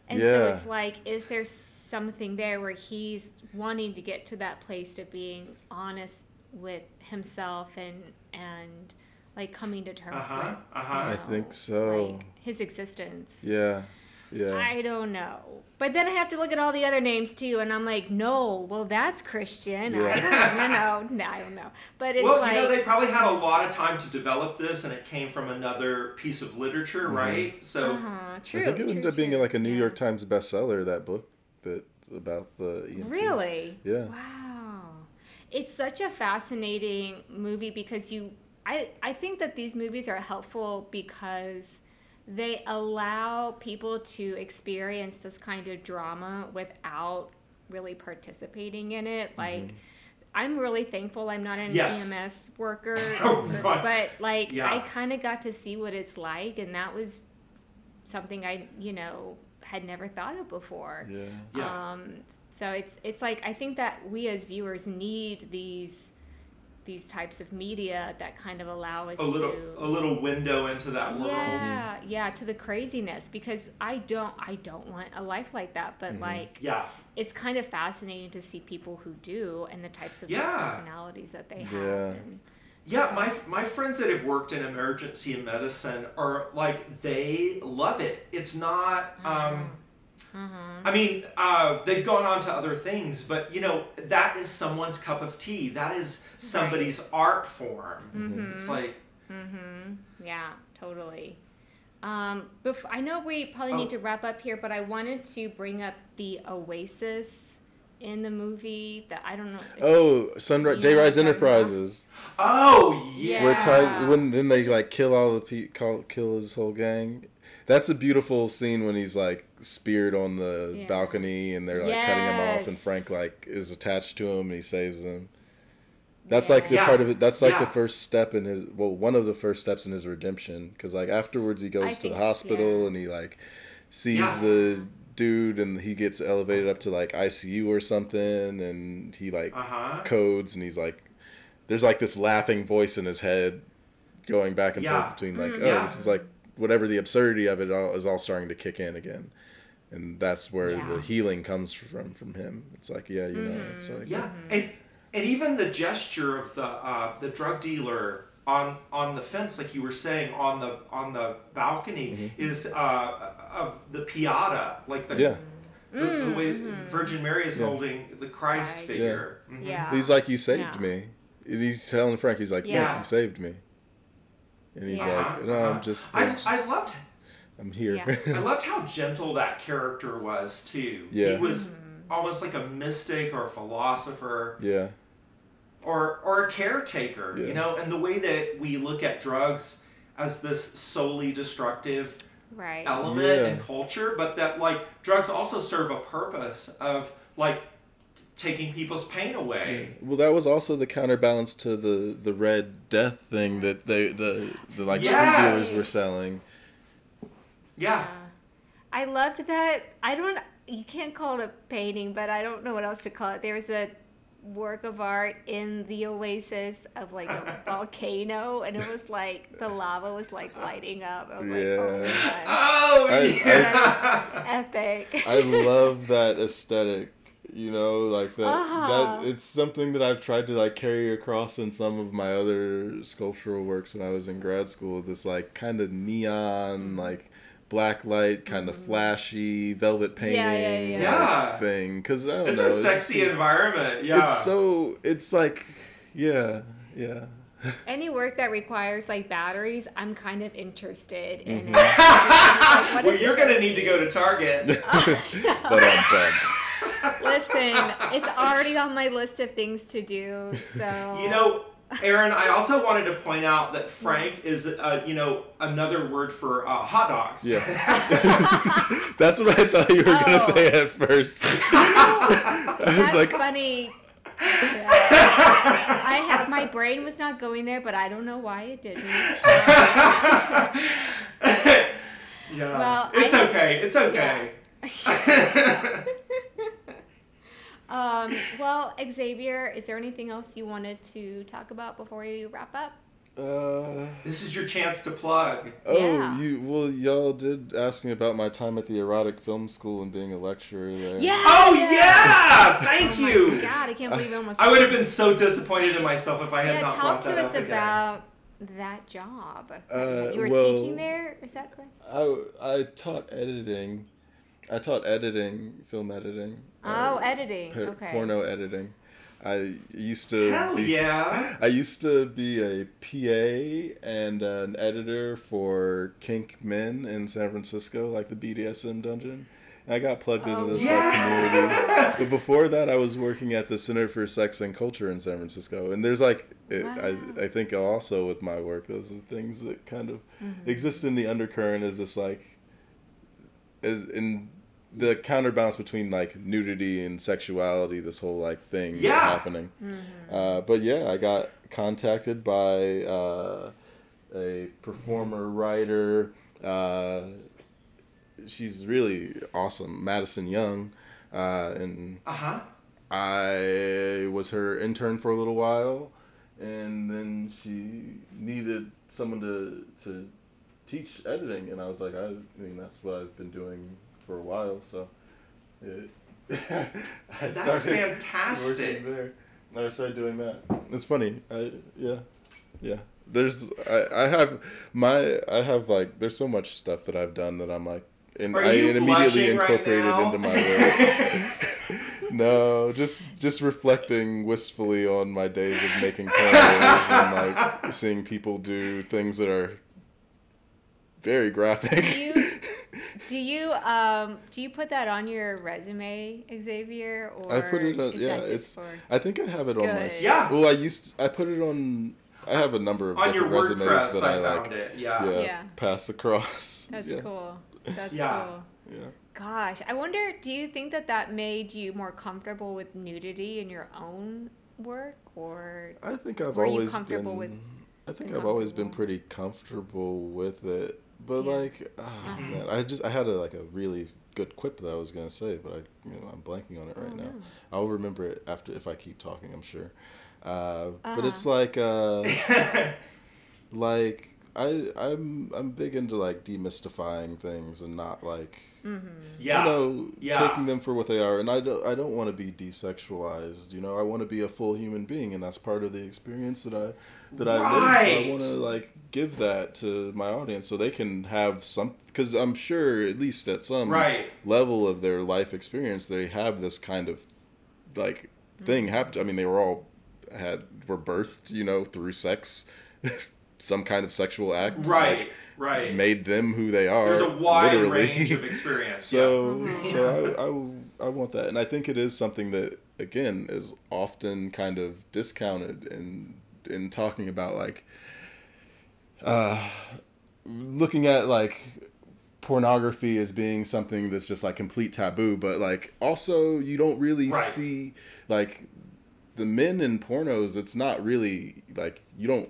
And so it's like, is there something there where he's wanting to get to that place of being honest with himself and and like coming to terms Uh-huh, with uh-huh. you I think so. like, his existence. yeah yeah I don't know. But then I have to look at all the other names too, and I'm like, no, well, that's Christian. I Yeah. don't know. No, I don't know. But it's well, like, you know, they probably had a lot of time to develop this, and it came from another piece of literature, right? So, uh-huh, true. I think it true, ended up being true. like a New York Times bestseller. That book that about the EMT. Really? Yeah. Wow. It's such a fascinating movie because you I I think that these movies are helpful because they allow people to experience this kind of drama without really participating in it. Like I'm really thankful I'm not an Yes. EMS worker, Right. but like Yeah. I kind of got to see what it's like and that was something I, you know, had never thought of before. Yeah. yeah. Um, so it's it's like I think that we as viewers need these these types of media that kind of allow us a little to a little window into that world. yeah yeah to the craziness because I don't I don't want a life like that but like Yeah. it's kind of fascinating to see people who do and the types of Yeah. personalities that they have Yeah. and, Yeah, my my friends that have worked in emergency medicine are like they love it. It's not. Um, I mean, uh, they've gone on to other things, but you know that is someone's cup of tea. That is somebody's art form. It's like Yeah, totally. Um, bef- I know we probably need Oh. to wrap up here, but I wanted to bring up the Oasis in the movie. That I don't know. Oh, Sunrise You know Dayrise what about? Enterprises. oh yeah. Where Ty, when then they like kill all the pe- call, kill his whole gang. That's a beautiful scene when he's like speared on the Yeah. balcony and they're like cutting him off and Frank like is attached to him and he saves him. That's like the Yeah. part of it. That's like Yeah. the first step in his. Well, one of the first steps in his redemption. Because like afterwards, he goes I to the hospital yeah. and he like sees Yeah. the dude and he gets elevated up to like ICU or something and he like Uh huh. codes and he's like, there's like this laughing voice in his head going back and Yeah. forth between like, Mm. oh, Yeah. this is like whatever the absurdity of it all is all starting to kick in again. And that's where Yeah. the healing comes from from him. It's like, yeah, you know, it's Mm-hmm. like Yeah, and and even the gesture of the uh, the drug dealer on on the fence, like you were saying, on the on the balcony, is uh, of the pietà, like the Yeah. the, the way Virgin Mary is Yeah. holding the Christ Right. figure. Mhm. Mm-hmm. Yeah. He's like, "You saved Yeah. me." He's telling Frank, "He's like, Frank, Yeah. you saved me." And he's Yeah. like, "No, I'm just, I, I'm, just- I loved I'm here." Yeah. I loved how gentle that character was too. Yeah. He was mm-hmm. almost like a mystic or a philosopher yeah, or or a caretaker, Yeah. you know, and the way that we look at drugs as this solely destructive Right. element Yeah. in culture, but that like drugs also serve a purpose of like taking people's pain away. Well, that was also the counterbalance to the the Red Death thing that they the the like street Yes. dealers were selling. Yeah. I loved that. I don't. You can't call it a painting, but I don't know what else to call it. There was a work of art in the oasis of like a volcano, and it was like the lava was like lighting up. I was like, oh my Yeah. god, Oh I- I- yeah. that's epic. I love that aesthetic. You know, like that. Uh-huh. That it's something that I've tried to like carry across in some of my other sculptural works when I was in grad school. This like kind of neon, like black light, kind of flashy, velvet painting Yeah, yeah, yeah. Yeah. thing. Because I don't it's know. a it's sexy just- environment. Yeah. It's so. It's like, yeah, yeah. Any work that requires like batteries, I'm kind of interested in Mm-hmm. it. Like, what well, you're gonna gonna need to go to Target. but I'm bummed. Listen, it's already on my list of things to do. So You know, Erin, I also wanted to point out that Frank is, uh, you know, another word for uh, hot dogs. Yes. That's what I thought you were Oh. gonna say at first. I was That's like, funny. Yeah. I had my brain was not going there, but I don't know why it didn't. yeah. Well, it's I- okay. It's okay. Um, well, Xavier, is there anything else you wanted to talk about before we wrap up? uh, This is your chance to plug. oh, Yeah. you well, y'all did ask me about my time at the erotic film school and being a lecturer there. Yeah. Oh yeah! Thank Oh my you. God, I can't believe I almost. I would have been so disappointed in myself if I had Yeah, not talk brought to that us up again. about that job. Uh, you were well- teaching there, is that correct? I I taught editing. I taught editing, film editing. Oh, uh, editing. por- Okay. Porno editing. I used to. Hell be- yeah! I used to be a PA and an editor for Kink Men in San Francisco, like the BDSM dungeon. I got plugged Oh, into this yeah. community. But before that, I was working at the Center for Sex and Culture in San Francisco. And there's like, it, Wow. I, I think also with my work, those are things that kind of Mm-hmm. exist in the undercurrent as this like, is in the counterbalance between like nudity and sexuality, this whole like thing Yeah. happening. Uh, but yeah, I got contacted by uh, a performer writer. Uh, she's really awesome, Madison Young, uh, and Uh huh. I was her intern for a little while, and then she needed someone to to teach editing, and I was like, I, I mean, that's what I've been doing for a while, so. It, I That's started fantastic. working there. I started doing that. It's funny. I yeah, yeah. There's I, I have my I have like there's so much stuff that I've done that I'm like and Are I you immediately right incorporated now? into my work. no, just just reflecting wistfully on my days of making pornos and like seeing people do things that are very graphic. Do you do you um do you put that on your resume, Xavier, or I put it on. Yeah, it's. for I think I have it on my. Yeah. Well, I used. I put it on. I have a number of On your different resumes WordPress, that I, I, found like. it. Yeah. Yeah, Yeah. Pass across. That's yeah. cool. That's Yeah. cool. Yeah. Gosh, I wonder. Do you think that that made you more comfortable with nudity in your own work or I think I've Were you always comfortable been. with I think I've always been pretty comfortable with it, but Yeah. Uh-huh. like, ah, man, I just I had a like a really good quip that I was gonna say, but I you know I'm blanking on it right Oh, now. no. I'll remember it after if I keep talking. I'm sure. Uh, But Uh-huh. it's like uh, like I I'm I'm big into like demystifying things and not like mm-hmm. Yeah. you know Yeah. taking them for what they are. And i don't i don't want to be desexualized you know? I want to be a full human being and that's part of the experience that i that i live. So i want to like give that to my audience so they can have some because i'm sure at least at some Right. level of their life experience they have this kind of like thing mm-hmm. happen i mean they were all had were birthed you know through sex some kind of sexual act Right. like, right. made them who they are There's a wide literally. range of experience. So, so I, I, I want that, and I think it is something that again is often kind of discounted in in talking about like, uh, looking at like pornography as being something that's just like complete taboo, but like also you don't really Right. see like the men in pornos. It's not really like you don't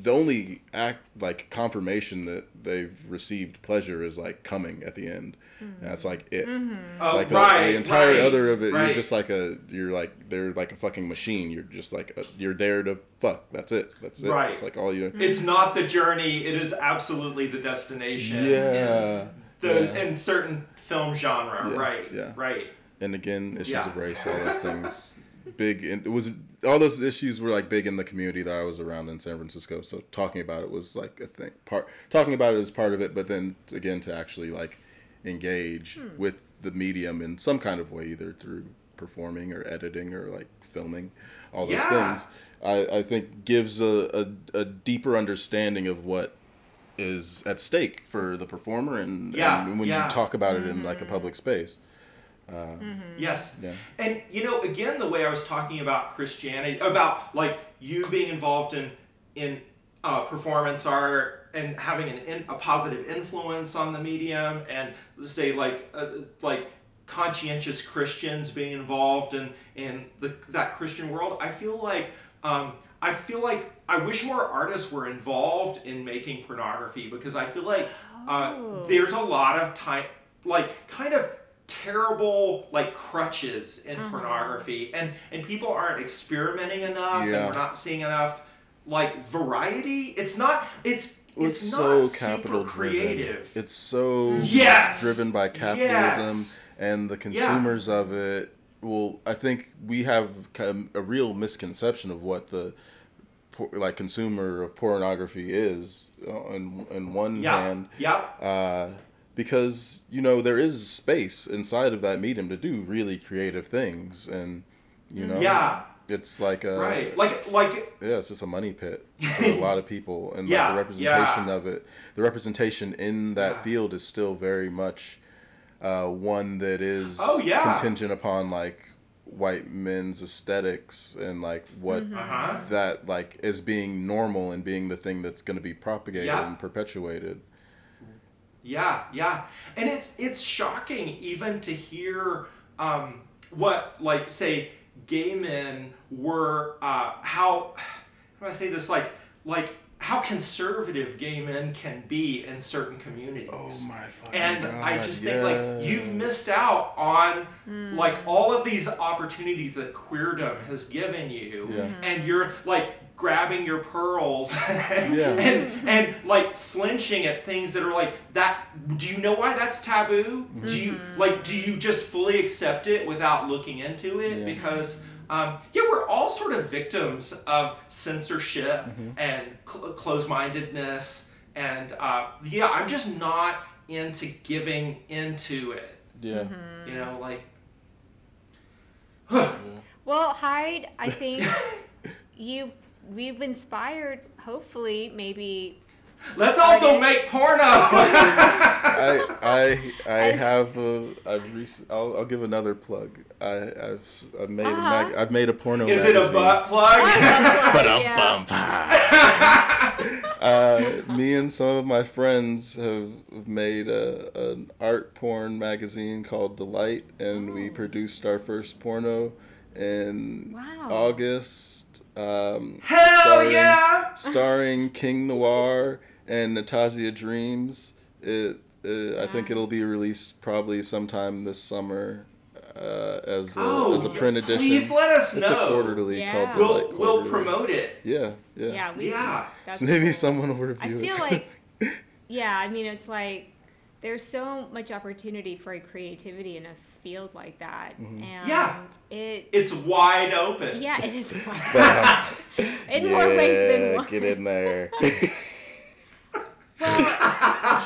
the only act like confirmation that they've received pleasure is like coming at the end. And that's like it. Mm-hmm. yeah. Oh, Like the, right. the entire right, other of it, right. you're just like a you're like they're like a fucking machine. You're just like a, you're there to fuck. That's it. That's it. Right. It's like all you. Mm-hmm. It's not the journey. It is absolutely the destination. Yeah. In, the, yeah. in certain film genre. Yeah, Right. yeah. Right. and again, issues Yeah. of race, all those things. Big. It was all those issues were like big in the community that I was around in San Francisco. So talking about it was like a thing. Part talking about it is part of it, but then again to actually like engage hmm. with the medium in some kind of way, either through performing or editing or like filming, all those Yeah. things. I, I think gives a, a, a deeper understanding of what is at stake for the performer and, Yeah, and when yeah. you talk about it in like a mm-hmm. public space. Yes. Yeah. And you know, again, the way I was talking about Christianity, about like you being involved in in uh, performance art and having an in, a positive influence on the medium, and say like uh, like conscientious Christians being involved in in the, that Christian world. I feel like um, I feel like I wish more artists were involved in making pornography because I feel like uh, Oh. there's a lot of time, like kind of terrible like crutches in Uh-huh. pornography, and and people aren't experimenting enough, and we're not seeing enough like variety. It's not. It's It's, it's, so not capital super creative. driven. It's so Yes! driven by capitalism Yes! and the consumers of it. Well, I think we have kind of a real misconception of what the like consumer of pornography is. uh, In in one yeah. hand, yeah. uh, because you know there is space inside of that medium to do really creative things, and you know, Yeah. it's like a Right. Like like yeah, it's just a money pit for a lot of people, and Yeah, like the representation yeah. of it, the representation in that Yeah. field is still very much uh, one that is Oh, yeah. contingent upon like white men's aesthetics and like what uh-huh. that like is being normal and being the thing that's going to be propagated Yeah. and perpetuated. Yeah, yeah, and it's it's shocking even to hear um, what like say gay men were uh, how how do I say this like like how conservative gay men can be in certain communities. Oh my fucking and god! I just think like you've missed out on like all of these opportunities that queerdom has given you, Yeah. and you're like grabbing your pearls and, Yeah. and and like flinching at things that are like that. Do you know why that's taboo? Do you like do you just fully accept it without looking into it Yeah. because? Um, yeah, we're all sort of victims of censorship and cl- closed-mindedness, and uh, yeah, I'm just not into giving into it. Yeah. You know, like Well, Hyde, I think you we've inspired. Hopefully, maybe. let's all go Artist. make porno. I I I have a I've rec- I'll, I'll give another plug. I I've I've made a mag- Uh-huh. I've made a porno. Is it a magazine. butt plug? Yeah. uh, me and some of my friends have made a, an art porn magazine called Delight, and we produced our first porno in Wow. August. Um, Hell starring, yeah! Starring King Noir and Natasha Dreams. It, uh, I think it'll be released probably sometime this summer uh, as a, Oh, as a print edition. please let us it's know. a quarterly Yeah. called We'll Delight we'll Quarterly. promote it. Yeah, yeah. Yeah, we, Yeah. That's so maybe cool. someone will review it. I feel it. like, yeah, I mean, it's like there's so much opportunity for creativity in a field like that, Mm-hmm. and Yeah. it, It's wide open. yeah, it is fun. Bam. in more ways than one. Get in there. Well,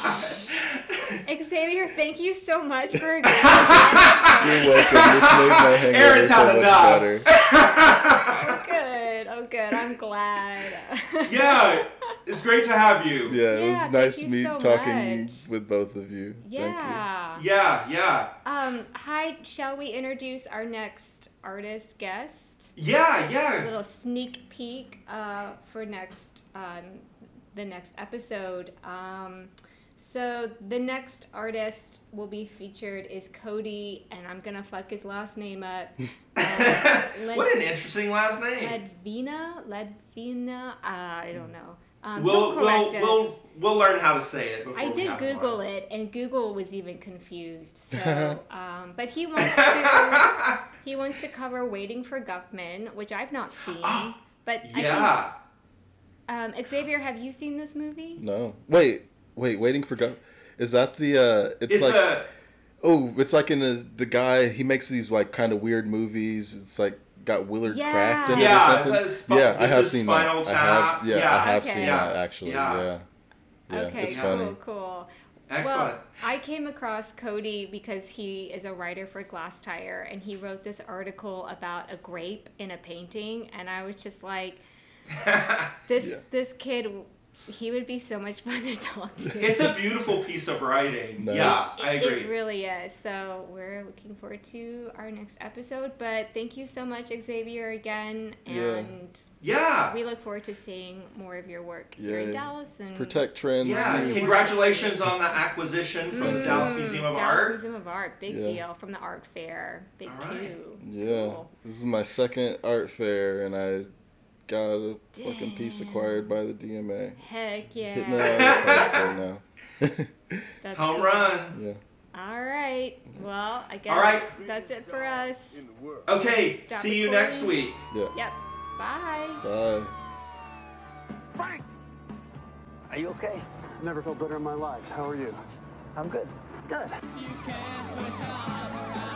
Xavier, thank you so much for agreeing. You're welcome. This made my hangover so much enough. better. oh, good. Oh, good. I'm glad. yeah, it's great to have you. Yeah, it Yeah, was nice you me so talking much. with both of you. Yeah. Yeah, yeah, Um. Hi. Shall we introduce our next artist guest? yeah, A yeah. little sneak peek uh, for next um, the next episode. Um, so the next artist will be featured is Cody, and I'm gonna fuck his last name up. Uh, Led- what an interesting last name. Ledvina, Ledvina. Uh, I don't know. Um, we'll he'll we'll us. we'll we'll learn how to say it. Before I we did have Google on. it, and Google was even confused. So, um, but he wants to he wants to cover "Waiting for Guffman," which I've not seen. But Yeah. I think, um, Xavier, have you seen this movie? No. Wait, wait, waiting for go. Is that the uh it's, It's like a oh, it's like in a, the guy he makes these like kind of weird movies. It's like got Willard Yeah. Kraft in Yeah, it or something. that's Spi- yeah, I have seen Spinal that. I have, yeah, Yeah. I have Okay. seen Yeah. that actually. Yeah. Yeah. Yeah, okay, it's cool, funny. cool. excellent. Well, I came across Cody because he is a writer for Glasstire, and he wrote this article about a grape in a painting, and I was just like, this Yeah. this kid, he would be so much fun to talk to. it's a beautiful piece of writing. Nice. Yeah, It- I agree. It really is. So we're looking forward to our next episode. But thank you so much, Xavier, again. Yeah. And yeah. we look forward to seeing more of your work here in Dallas. And Protect trends. Yeah, youth. congratulations on the acquisition from the Dallas Museum of Mm, Dallas Art. Museum of Art, big Yeah. deal from the art fair. Big All right. coup. Yeah, Cool. this is my second art fair, and I got a fucking piece acquired by the DMA. Heck Hitting yeah. it out of the park right now. That's Home cool. run. yeah. All right. Well, I guess All right. that's it for us. Okay, Stop see you next week. Yeah. Yep. Bye. Bye. Frank! Are you okay? Never felt better in my life. How are you? I'm good. Good. You can't without